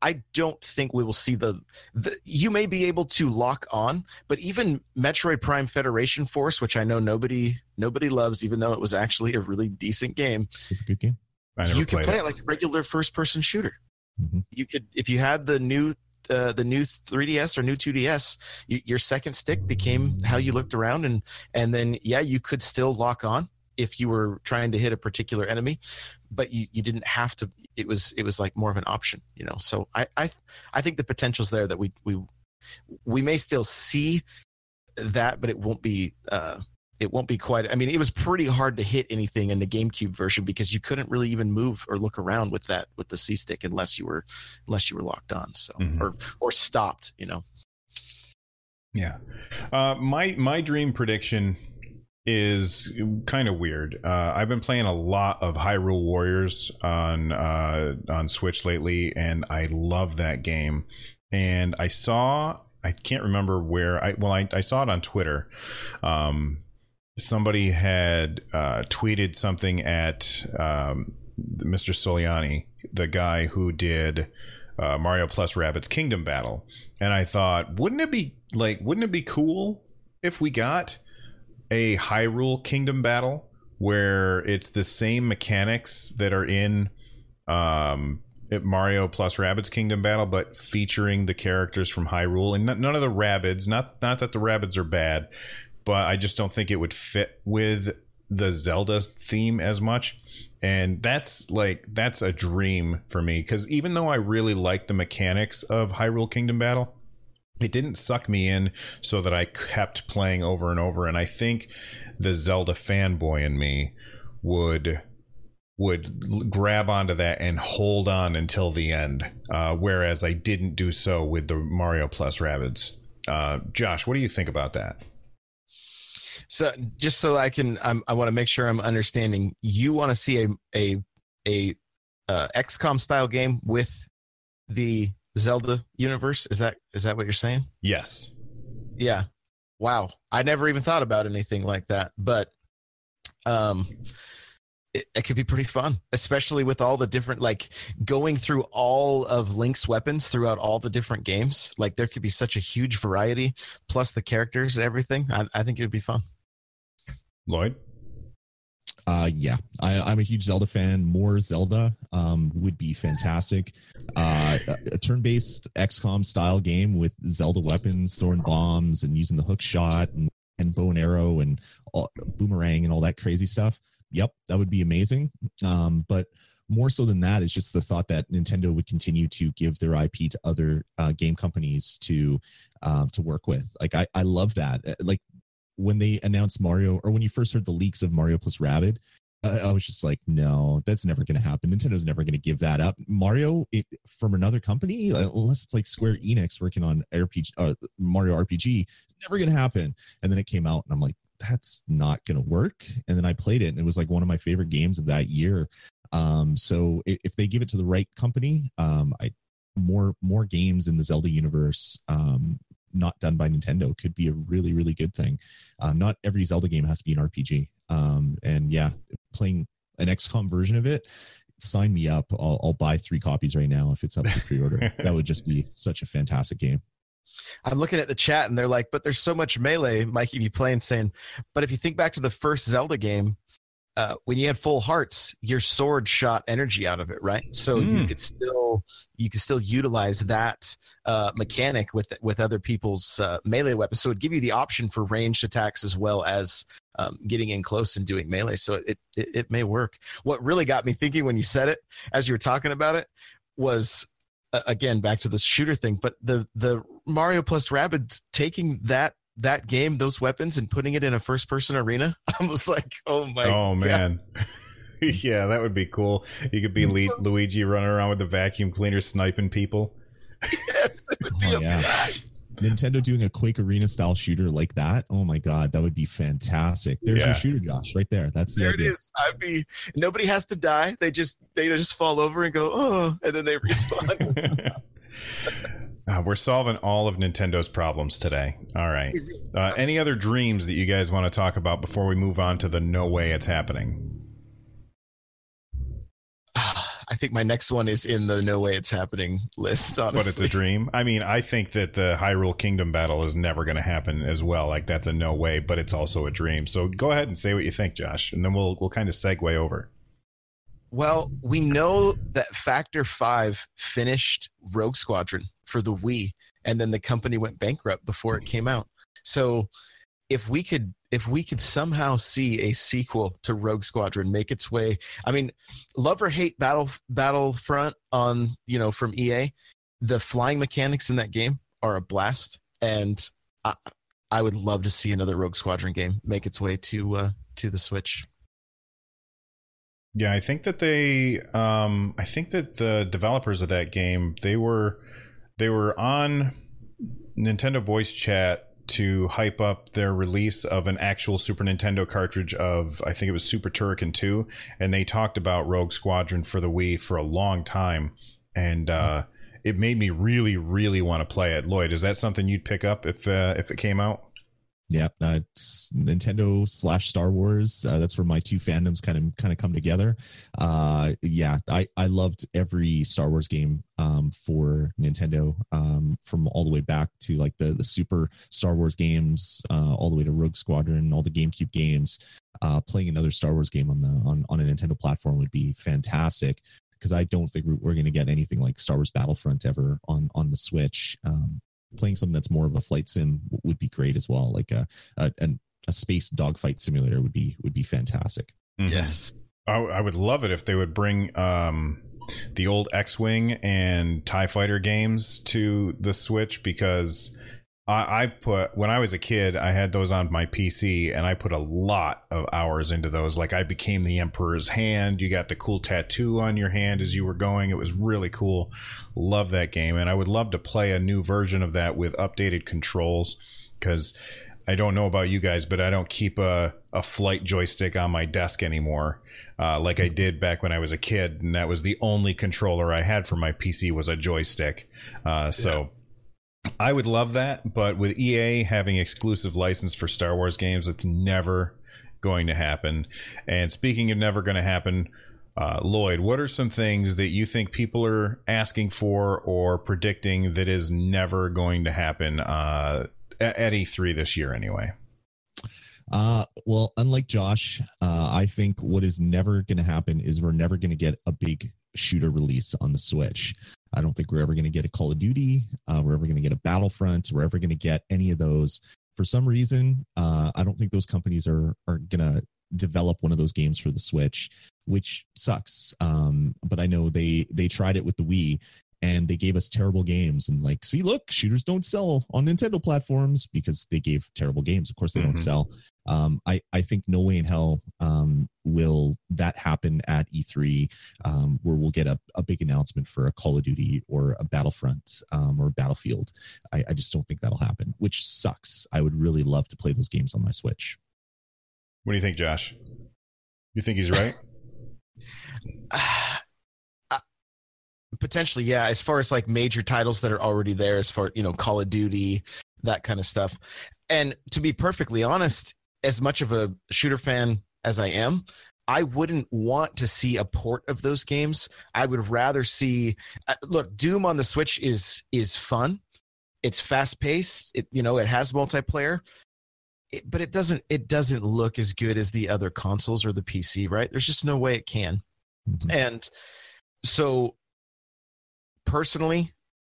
I don't think we will see the, the, You may be able to lock on, but even Metroid Prime Federation Force, which I know nobody nobody loves, even though it was actually a really decent game. It's a good game. you could play it. it. like a regular first person shooter. Mm-hmm. You could if you had the new uh, the new 3ds or new 2ds you, your second stick became how you looked around and and then yeah you could still lock on if you were trying to hit a particular enemy but you, you didn't have to it was it was like more of an option you know? So i i, I think the potential's there that we we we may still see that but it won't be uh it won't be quite i mean it was pretty hard to hit anything in the gamecube version because you couldn't really even move or look around with that with the c stick unless you were unless you were locked on so Mhm. or or stopped you know Yeah. Uh, my my dream prediction is kind of weird. Uh, I've been playing a lot of Hyrule Warriors on uh, on Switch lately, and I love that game. And I saw I can't remember where I well I, I saw it on Twitter. Um, somebody had uh, tweeted something at um, Mr. Soliani, the guy who did uh, Mario Plus Rabbids Kingdom Battle, and I thought, wouldn't it be like, wouldn't it be cool if we got a Hyrule Kingdom Battle where it's the same mechanics that are in um, Mario Plus Rabbids Kingdom Battle, but featuring the characters from Hyrule and n- none of the rabbits. Not not that the rabbits are bad, but I just don't think it would fit with the Zelda theme as much. And that's like that's a dream for me because even though I really like the mechanics of Hyrule Kingdom Battle, it didn't suck me in so that I kept playing over and over. And I think the Zelda fanboy in me would would grab onto that and hold on until the end. Uh, whereas I didn't do so with the Mario Plus Rabbids. Uh, Josh, what do you think about that? So just so i can I'm, i want to make sure i'm understanding you want to see a a a uh, xcom style game with the zelda universe? Is that is that what you're saying? Yes. yeah. Wow. I never even thought about anything like that but um it, it could be pretty fun especially with all the different like going through all of link's weapons throughout all the different games. Like there could be such a huge variety plus the characters everything. I, I think it would be fun Lloyd? Uh, yeah, I, I'm a huge Zelda fan. More Zelda um, would be fantastic. Uh, a, turn-based XCOM style game with Zelda weapons, throwing bombs, and using the hook shot and, and bow and arrow and all, boomerang and all that crazy stuff. Yep, that would be amazing. Um, but more so than that is just the thought that Nintendo would continue to give their IP to other uh, game companies to um, to work with. Like I, I love that. Uh, Like when they announced Mario, or when you first heard the leaks of Mario plus Rabbit, I, I was just like, no, that's never going to happen. Nintendo's never going to give that up. Mario it, from another company, unless it's like Square Enix working on RPG, uh, Mario RPG, never going to happen. And then it came out, and I'm like, that's not going to work. And then I played it, and it was like one of my favorite games of that year. Um, so if they give it to the right company, um, I more more games in the Zelda universe. Um, not done by Nintendo could be a really really good thing. Uh, not every Zelda game has to be an RPG. Um, and yeah, playing an XCOM version of it, sign me up. I'll, I'll buy three copies right now if it's up for pre-order. that would just be such a fantastic game. I'm looking at the chat and they're like, but there's so much melee, Mikey be playing saying, but if you think back to the first Zelda game, uh, when you had full hearts, your sword shot energy out of it, right? So you Mm. could still you could still utilize that uh, mechanic with with other people's uh, melee weapons. So it give you the option for ranged attacks as well as um, getting in close and doing melee. So it, it it may work. What really got me thinking when you said it, as you were talking about it, was uh, again back to the shooter thing but the the mario plus rabbids taking that that game those weapons and putting it in a first person arena i was like oh my god. oh God. man. yeah, that would be cool. You could be Le- Luigi running around with the vacuum cleaner sniping people. yes it would be Oh, yeah. amazing. Nintendo doing a Quake Arena style shooter like that. Oh my god, that would be fantastic. There's Yeah. your shooter, Josh, right there. That's the there it idea. is i'd be nobody has to die they just they just fall over and go oh and then they respawn Uh, we're solving all of Nintendo's problems today. All right. Uh, any other dreams that you guys want to talk about before we move on to the no way it's happening? i think my next one is in the no way it's happening list honestly. But it's a dream. I mean, I think that the Hyrule Kingdom battle is never going to happen as well. Like that's a no way, but it's also a dream. So go ahead and say what you think, Josh, and then we'll we'll kind of segue over. Well, we know that Factor 5 finished Rogue Squadron for the Wii and then the company went bankrupt before it came out. So if we could if we could somehow see a sequel to Rogue Squadron make its way, I mean, love or hate Battle Battlefront on, you know, from EA, the flying mechanics in that game are a blast and I, I would love to see another Rogue Squadron game make its way to uh, to the Switch. Yeah, I think that they, um, I think that the developers of that game, they were, they were on Nintendo Voice Chat to hype up their release of an actual Super Nintendo cartridge of, I think it was Super Turrican 2, and they talked about Rogue Squadron for the Wii for a long time, and uh, it made me really, really want to play it. Lloyd, is that something you'd pick up if uh, if it came out? Yeah, uh, Nintendo slash Star Wars. Uh, that's where my two fandoms kind of kind of come together. Uh, yeah, I I loved every Star Wars game um, for Nintendo, um, from all the way back to like the the Super Star Wars games, uh, all the way to Rogue Squadron, all the GameCube games. Uh, playing another Star Wars game on the on on a Nintendo platform would be fantastic because I don't think we're, we're going to get anything like Star Wars Battlefront ever on on the Switch. Um, playing something that's more of a flight sim would be great as well. Like a a, a space dogfight simulator would be would be fantastic. Mm-hmm. Yes, I, I, would love it if they would bring um, the old X Wing and Tie Fighter games to the Switch because I, I put when I was a kid, I had those on my PC, and I put a lot of hours into those. Like I became the Emperor's hand. You got the cool tattoo on your hand as you were going. It was really cool. Love that game, and I would love to play a new version of that with updated controls because. I don't know about you guys, but I don't keep a, a flight joystick on my desk anymore, uh, like I did back when I was a kid, and that was the only controller I had for my PC was a joystick. Uh, so I would love that, but with EA having exclusive license for Star Wars games, it's never going to happen. And speaking of never going to happen, uh, Lloyd, what are some things that you think people are asking for or predicting that is never going to happen uh, at E3 this year, anyway? Uh, well, unlike Josh, uh, I think what is never going to happen is we're never going to get a big shooter release on the Switch. I don't think we're ever going to get a Call of Duty. Uh, we're ever going to get a Battlefront. We're ever going to get any of those. For some reason, uh, I don't think those companies are are going to develop one of those games for the Switch, which sucks. Um, but I know they they tried it with the Wii, and they gave us terrible games and like see look shooters don't sell on nintendo platforms because they gave terrible games of course they mm-hmm. don't sell um, I, I think no way in hell um, will that happen at E3, um, where we'll get a, a big announcement for a Call of Duty or a Battlefront um, or Battlefield. I, I just don't think that'll happen, which sucks. I would really love to play those games on my Switch. What do you think, Josh? You think he's right? potentially yeah as far as like major titles that are already there as far you know call of duty that kind of stuff and to be perfectly honest as much of a shooter fan as i am i wouldn't want to see a port of those games. I would rather see uh, look doom on the switch is is fun. It's fast paced it you know it has multiplayer. It, but it doesn't it doesn't look as good as the other consoles or the pc right? There's just no way it can. Mm-hmm. and so personally,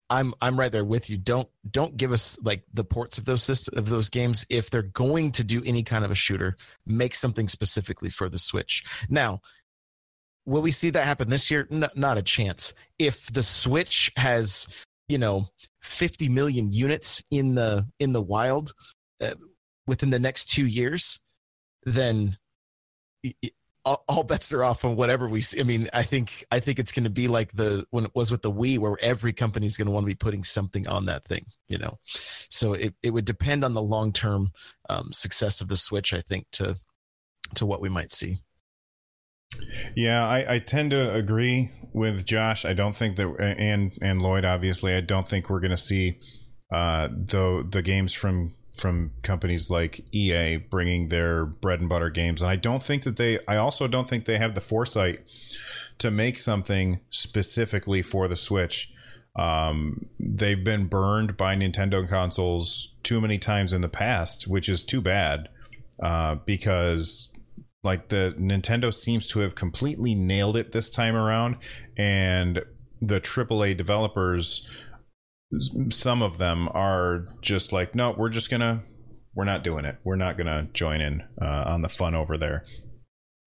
I'm I'm right there with you. Don't don't give us like the ports of those of those games if they're going to do any kind of a shooter. Make something specifically for the Switch. Now, will we see that happen this year? No, not a chance. If the Switch has you know 50 million units in the in the wild uh, within the next two years, then all, all, bets are off on whatever we see. I mean, I think I think it's going to be like the when it was with the Wii, where every company is going to want to be putting something on that thing. You know, so it it would depend on the long term um, success of the Switch. I think to to what we might see. Yeah, I, I tend to agree with Josh. I don't think that, and and Lloyd, obviously, I don't think we're going to see uh, the the games from from companies like EA bringing their bread and butter games. And I don't think that they, I also don't think they have the foresight to make something specifically for the Switch. Um, they've been burned by Nintendo consoles too many times in the past, which is too bad uh, because Like the Nintendo seems to have completely nailed it this time around, and the AAA developers, some of them are just like, no, we're just gonna, we're not doing it. We're not gonna join in uh, on the fun over there.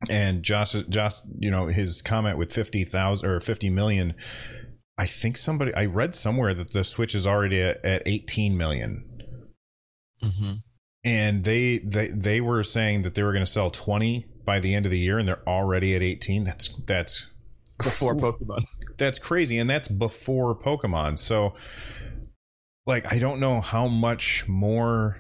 And Josh, Josh, you know, his comment with fifty thousand or fifty million. I think somebody I read somewhere that the Switch is already at, at eighteen million. Mm-hmm. and they they they were saying that they were going to sell 20 by the end of the year and they're already at 18 that's that's Before Pokemon. That's crazy and that's before pokemon so like i don't know how much more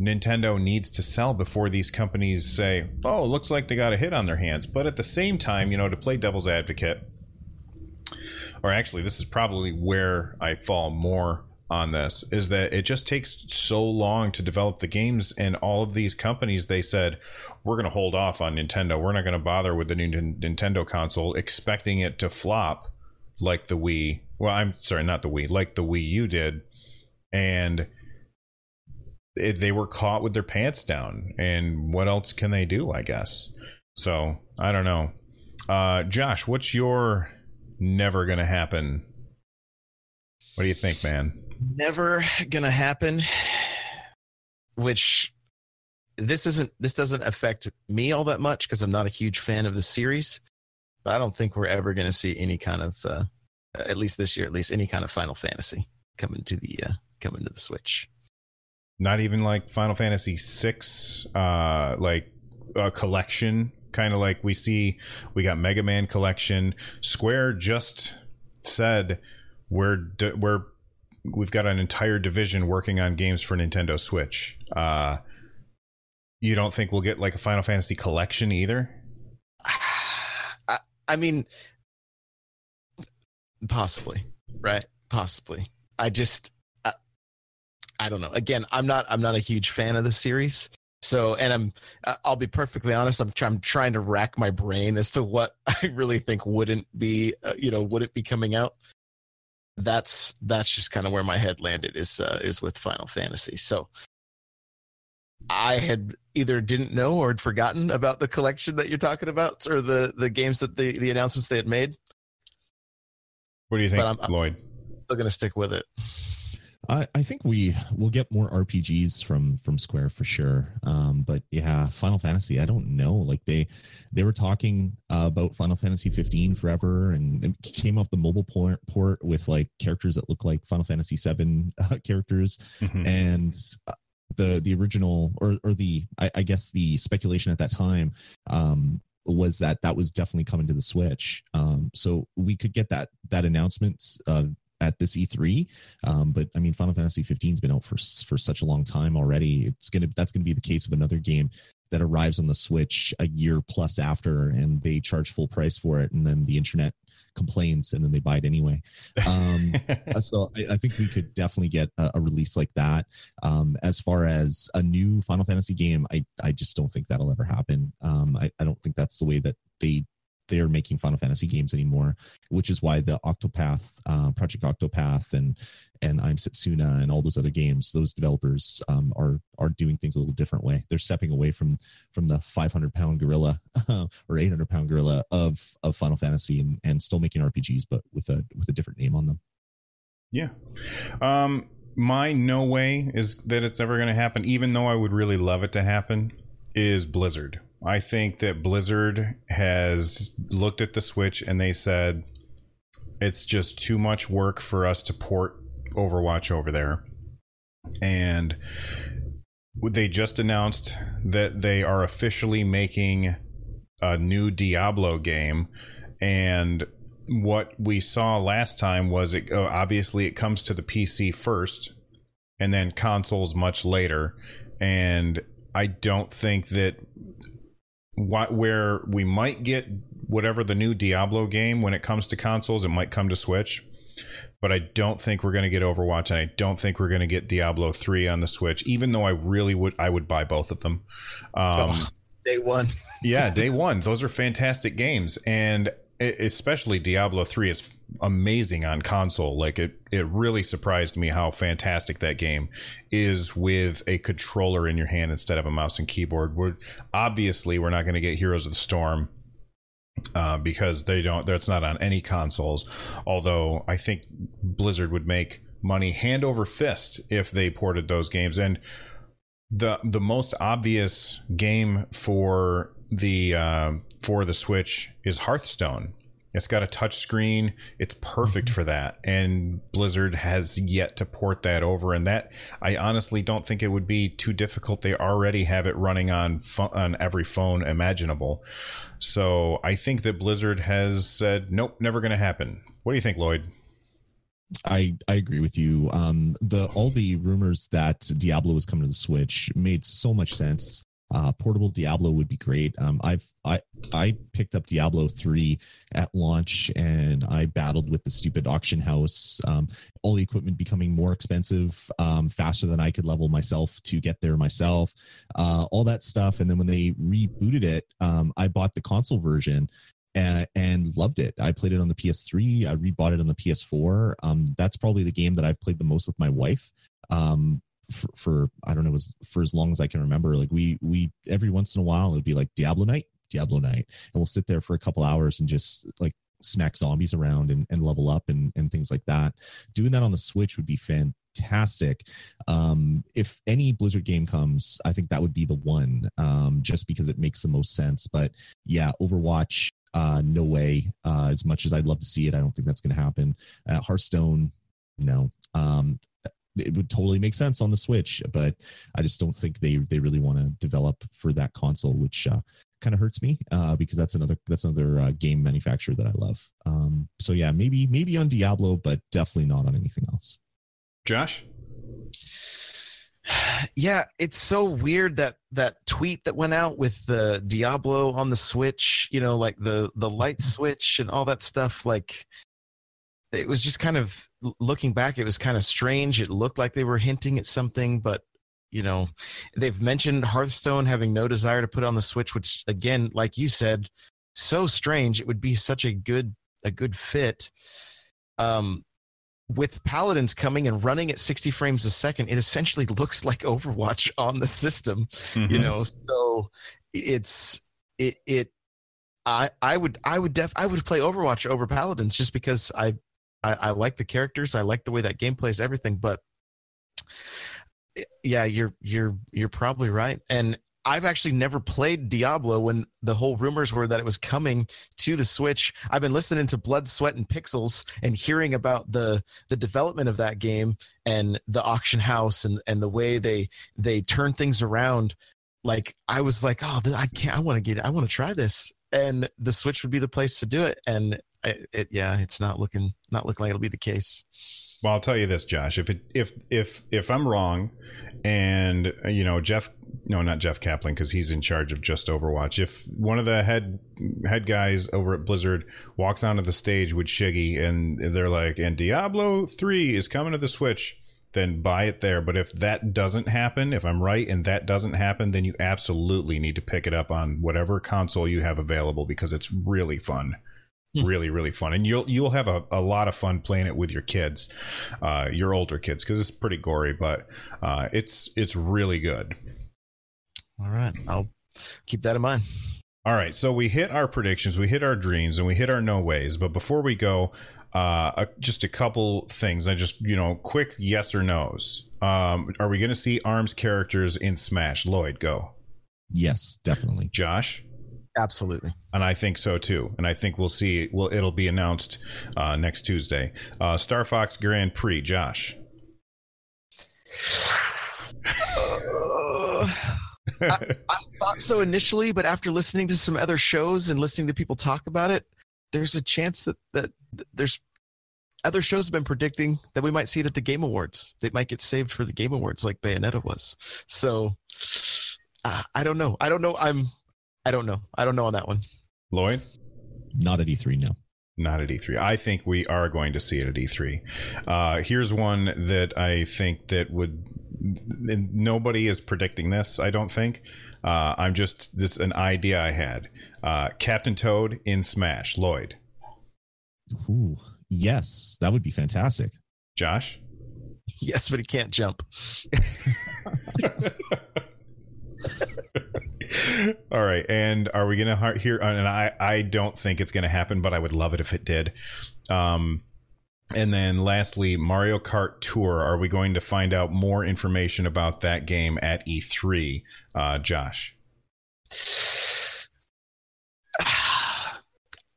nintendo needs to sell before these companies say oh looks like they got a hit on their hands. But at the same time you know to play devil's advocate or actually this is probably where i fall more on this is that it just takes so long to develop the games and all of these companies they said we're going to hold off on Nintendo. We're not going to bother with the new Nintendo console expecting it to flop like the Wii. Well I'm sorry not the Wii like the Wii U did. And it, they were caught with their pants down. And what else can they do I guess? So I don't know. Uh Josh what's your never to happen? What do you think man? Never gonna happen which this isn't this doesn't affect me all that much because i'm not a huge fan of the series but i don't think we're ever gonna see any kind of uh, at least this year at least any kind of final fantasy coming to the uh, coming to the switch not even like final fantasy 6 uh like a collection kind of like we see we got mega man collection square just said we're we're we've got an entire division working on games for Nintendo Switch. Uh, you don't think we'll get like a Final Fantasy collection either? I, mean, possibly, right? Possibly. I just, I, I don't know. Again, I'm not, I'm not a huge fan of the series. So, and I'm, I'll be perfectly honest. I'm, I'm trying to rack my brain as to what I really think wouldn't be, uh, you know, would it be coming out? that's that's just kind of where my head landed is uh, is with Final Fantasy. So I had either didn't know or had forgotten about the collection that you're talking about, or the the games that the the announcements they had made. What do you think, I'm, I'm Lloyd? Still going to stick with it. I, I think we will get more RPGs from from Square for sure. Um, but yeah, Final Fantasy, I don't know. Like they they were talking uh, about Final Fantasy 15 forever, and it came off the mobile port, port with like characters that look like Final Fantasy 7 uh, characters, mm-hmm. and uh, the the original or or the I, I guess the speculation at that time um, was that that was definitely coming to the Switch. Um, so we could get that that announcement uh, at this E3. Um, but I mean, Final Fantasy 15 has been out for for such a long time already. It's gonna that's gonna be the case of another game that arrives on the Switch a year plus after, and they charge full price for it, and then the internet complains, and then they buy it anyway. Um, so I, I, think we could definitely get a, a release like that. Um, as far as a new Final Fantasy game, I I just don't think that'll ever happen. Um, I, I don't think that's the way that they they're making Final Fantasy games anymore, which is why the Octopath, uh, Project Octopath, and and I'm Setsuna and all those other games, those developers um, are are doing things a little different way. They're stepping away from from the 500 pound gorilla or 800 pound gorilla of of Final Fantasy and and still making RPGs, but with a with a different name on them. Yeah. Um, my no way is that it's ever going to happen, even though I would really love it to happen, is Blizzard. I think that Blizzard has looked at the Switch and they said it's just too much work for us to port Overwatch over there. And they just announced that they are officially making a new Diablo game and what we saw last time was it uh, obviously it comes to the PC first and then consoles much later and I don't think that what, where we might get whatever the new Diablo game when it comes to consoles, it might come to Switch. But I don't think we're going to get Overwatch, and I don't think we're going to get Diablo three on the Switch. Even though I really would, I would buy both of them. Um, oh, day one. yeah, day one. Those are fantastic games, and especially Diablo 3 is amazing on console. Like it it really surprised me how fantastic that game is with a controller in your hand instead of a mouse and keyboard. We're obviously we're not going to get Heroes of the Storm uh, because they don't that's not on any consoles. Although I think Blizzard would make money hand over fist if they ported those games and the the most obvious game for the uh, for the Switch is Hearthstone. It's got a touch screen. It's perfect mm-hmm. for that. And Blizzard has yet to port that over. And that I honestly don't think it would be too difficult. They already have it running on fo- on every phone imaginable. So I think that Blizzard has said, nope, never going to happen. What do you think, Lloyd? I I agree with you. Um, the all the rumors that Diablo was coming to the Switch made so much sense. Uh, portable Diablo would be great. Um, I've I I picked up Diablo three at launch, and I battled with the stupid auction house. Um, all the equipment becoming more expensive, um, faster than I could level myself to get there myself. Uh, all that stuff, and then when they rebooted it, um, I bought the console version, and, and, loved it. I played it on the PS3. I rebought it on the PS4. Um, that's probably the game that I've played the most with my wife. Um, for, for, I don't know, was for as long as I can remember. Like we we every once in a while it'd be like Diablo night, Diablo night, and we'll sit there for a couple hours and just like smack zombies around and, and level up and, and things like that. Doing that on the Switch would be fantastic. Um, if any Blizzard game comes, I think that would be the one, um, just because it makes the most sense. But yeah, Overwatch, uh, no way. Uh, as much as I'd love to see it, I don't think that's going to happen. Uh, Hearthstone, no. Um, it would totally make sense on the Switch, but I just don't think they they really want to develop for that console, which uh, kind of hurts me uh, because that's another that's another uh, game manufacturer that I love. Um, so yeah, maybe maybe on Diablo, but definitely not on anything else. Josh. Yeah, it's so weird that that tweet that went out with the Diablo on the Switch, you know, like the the light switch and all that stuff. Like, it was just kind of looking back, it was kind of strange. It looked like they were hinting at something, but you know, they've mentioned Hearthstone having no desire to put on the Switch, which again, like you said, so strange. It would be such a good a good fit. Um, with Paladins coming and running at 60 frames a second, it essentially looks like Overwatch on the system. Mm-hmm. You know, so it's it it I I would I would def I would play Overwatch over Paladins just because I I, I like the characters. I like the way that game plays everything. But yeah, you're you're you're probably right. And I've actually never played Diablo when the whole rumors were that it was coming to the Switch. I've been listening to Blood, Sweat, and Pixels and hearing about the the development of that game and the auction house and and the way they they turn things around. Like I was like, oh, I can't. I want to get. I want to try this, and the Switch would be the place to do it. And it, yeah, it's not looking not looking like it'll be the case. Well, I'll tell you this, Josh. If it if if if I'm wrong, and you know Jeff, no, not Jeff Kaplan, because he's in charge of just Overwatch. If one of the head head guys over at Blizzard walks onto the stage with Shiggy, and they're like, "And Diablo three is coming to the Switch," then buy it there. But if that doesn't happen, if I'm right and that doesn't happen, then you absolutely need to pick it up on whatever console you have available because it's really fun. Hmm. really really fun. And you'll you'll have a, a lot of fun playing it with your kids uh, your older kids because it's pretty gory but uh, it's it's really good. All right. I'll keep that in mind. All right. So we hit our predictions we hit our dreams and we hit our no ways. But before we go uh, a, just a couple things. I just you know quick yes or no's. Um, are we going to see arms characters in smash? Lloyd go. Yes definitely. Josh Absolutely. And I think so too. And I think we'll see. Well, it'll be announced uh, next Tuesday. Uh, Star Fox Grand Prix, Josh. I, I, thought so initially, but after listening to some other shows and listening to people talk about it, there's a chance that that, that there's other shows have been predicting that we might see it at the Game Awards. They might get saved for the Game Awards, like Bayonetta was. So uh, I don't know. I don't know. I'm I don't know. I don't know on that one. Lloyd? Not at E3, no. Not at E3. I think we are going to see it at E3. Uh, here's one that I think that would. Nobody is predicting this. I don't think. Uh, I'm just this an idea I had. Uh, Captain Toad in Smash. Lloyd. ooh, yes, that would be fantastic. Josh? Yes, but he can't jump. All right, and are we going to hear? And I, I don't think it's going to happen, but I would love it if it did. Um, and then lastly, Mario Kart Tour. Are we going to find out more information about that game at E3, uh, Josh?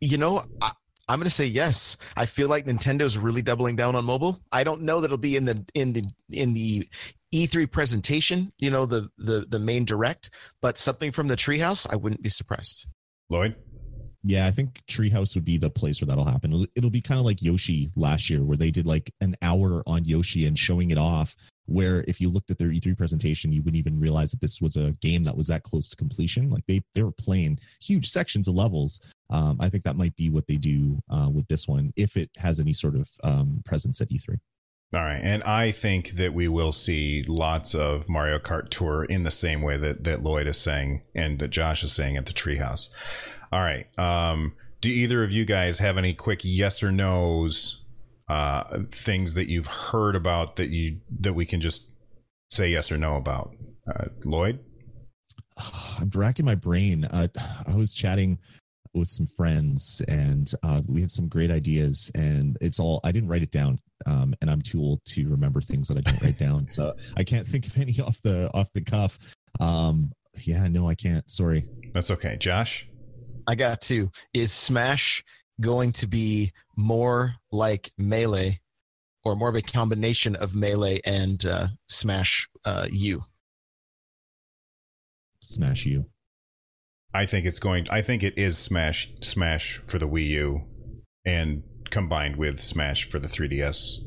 You know, I, I'm going to say yes. I feel like Nintendo's really doubling down on mobile. I don't know that it'll be in the in the in the E3 presentation, you know, the the the main direct, but something from the Treehouse, I wouldn't be surprised. Lloyd, yeah, I think Treehouse would be the place where that'll happen. It'll, it'll be kind of like Yoshi last year, where they did like an hour on Yoshi and showing it off. Where if you looked at their E3 presentation, you wouldn't even realize that this was a game that was that close to completion. Like they they were playing huge sections of levels, um, I think that might be what they do uh, with this one if it has any sort of um, presence at E3. All right, and I think that we will see lots of Mario Kart Tour in the same way that that Lloyd is saying and that Josh is saying at the Treehouse. All right, um, do either of you guys have any quick yes or nos uh, things that you've heard about that you that we can just say yes or no about? Uh, Lloyd, I'm racking my brain. Uh, I was chatting with some friends and uh, we had some great ideas and it's all i didn't write it down um, and i'm too old to remember things that i don't write down so i can't think of any off the off the cuff. Um, yeah no i can't. Sorry. That's okay. Josh? I got two. Is smash going to be more like melee or more of a combination of melee and uh, smash uh, u? Smash u. I think it's going. I think it is Smash Smash for the Wii U, and combined with Smash for the 3DS.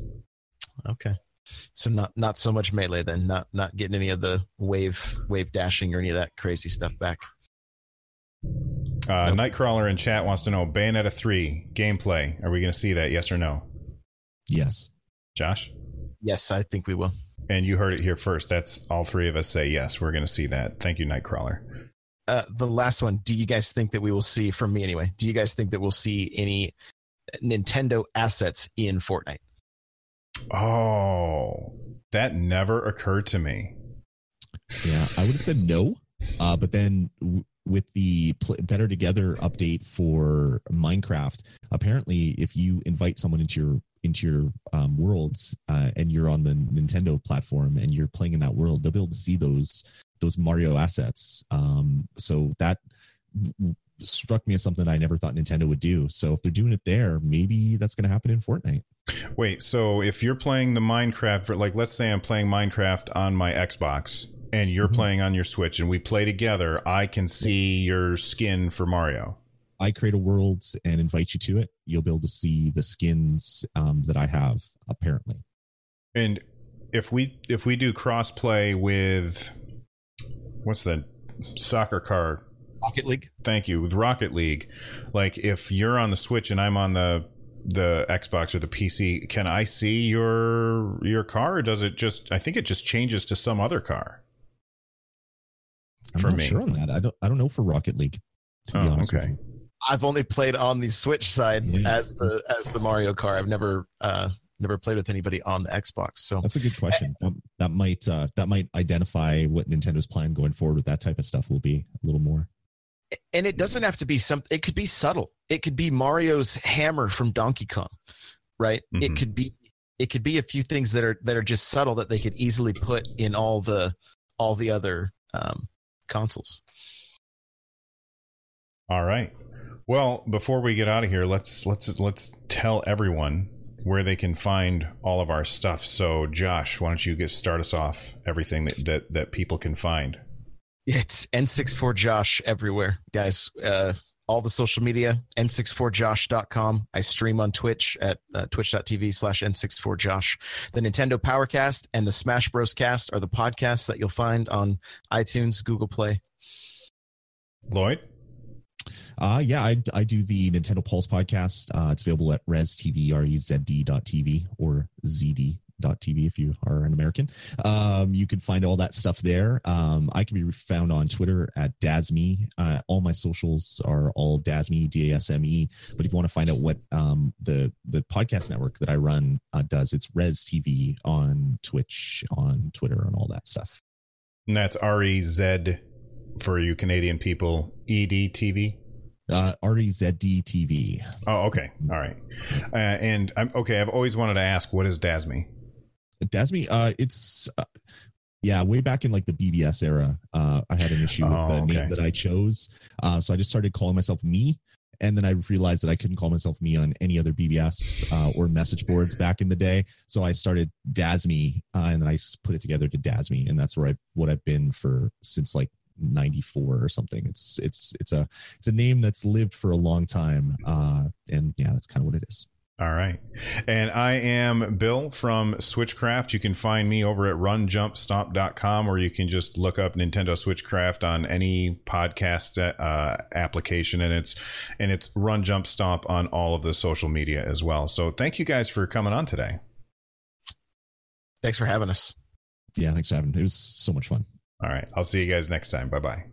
Okay, so not not so much melee then. Not not getting any of the wave wave dashing or any of that crazy stuff back. Uh, nope. Nightcrawler in chat wants to know Bayonetta 3 gameplay. Are we going to see that? Yes or no? Yes. Josh? Yes, I think we will. And you heard it here first. That's all three of us say yes. We're going to see that. Thank you, Nightcrawler uh, the last one. Do you guys think that we will see from me anyway? Do you guys think that we'll see any Nintendo assets in Fortnite? Oh, that never occurred to me. Yeah, I would have said no, uh, but then w- with the pl- Better Together update for Minecraft, apparently, if you invite someone into your into your um, worlds uh, and you're on the Nintendo platform and you're playing in that world, they'll be able to see those those Mario assets. Um, so that struck me as something I never thought Nintendo would do. So if they're doing it there, maybe that's going to happen in Fortnite. Wait, so if you're playing the Minecraft, for like let's say I'm playing Minecraft on my Xbox and you're mm-hmm. playing on your Switch and we play together, I can see your skin for Mario. I create a world and invite you to it. You'll be able to see the skins um, that I have, apparently. And if we if we do crossplay with what's the soccer car? Rocket League. Thank you. With Rocket League, like if you're on the Switch and I'm on the the Xbox or the PC, can I see your your car, or does it just? I think it just changes to some other car. I'm for not me. sure on that. I don't. I don't know for Rocket League. To be oh, honest okay. I've only played on the Switch side yeah. as the as the Mario car. I've never uh, never played with anybody on the Xbox. So that's a good question. that, that might uh, that might identify what Nintendo's plan going forward with that type of stuff will be a little more. And it doesn't have to be something. It could be subtle. It could be Mario's hammer from Donkey Kong, right? Mm-hmm. It could be it could be a few things that are that are just subtle that they could easily put in all the all the other um, consoles. All right. Well, before we get out of here, let's let's let's tell everyone where they can find all of our stuff. So, Josh, why don't you get start us off? Everything that that, that people can find. It's N64Josh everywhere, guys. Uh, all the social media, n64josh.com. I stream on Twitch at uh, twitch.tv slash n64josh. The Nintendo Powercast and the Smash Bros. Cast are the podcasts that you'll find on iTunes, Google Play. Lloyd? Uh, yeah, I, I do the Nintendo Pulse podcast. Uh, it's available at REZD TV, R-E-Z-D dot TV or ZD TV if you are an American. Um, you can find all that stuff there. Um, I can be found on Twitter at Dasme. Uh, all my socials are all Dasme, D A S M E. But if you want to find out what um, the the podcast network that I run uh, does, it's REZD TV on Twitch, on Twitter, and all that stuff. And that's R E Z for you Canadian people. E D TV. Uh, REZD TV. Oh, okay. All right. Uh, and I'm okay. I've always wanted to ask, what is Dasme? Dasme, uh, it's uh, yeah, way back in like the BBS era, uh, I had an issue with Oh, the okay. name that I chose, uh, so I just started calling myself me. And then I realized that I couldn't call myself me on any other BBS uh, or message boards back in the day. So I started Dasme, uh, and then I put it together to Dasme, and that's where I've what I've been for since like '94 or something. It's it's it's a it's a name that's lived for a long time, uh, and yeah, that's kind of what it is. All right. And I am Bill from Switchcraft. You can find me over at runjumpstomp.com or you can just look up Nintendo Switchcraft on any podcast uh, application and it's and it's Run Jump Stomp on all of the social media as well. So thank you guys for coming on today. Thanks for having us. Yeah, thanks for having. It was so much fun. All right. I'll see you guys next time. Bye-bye.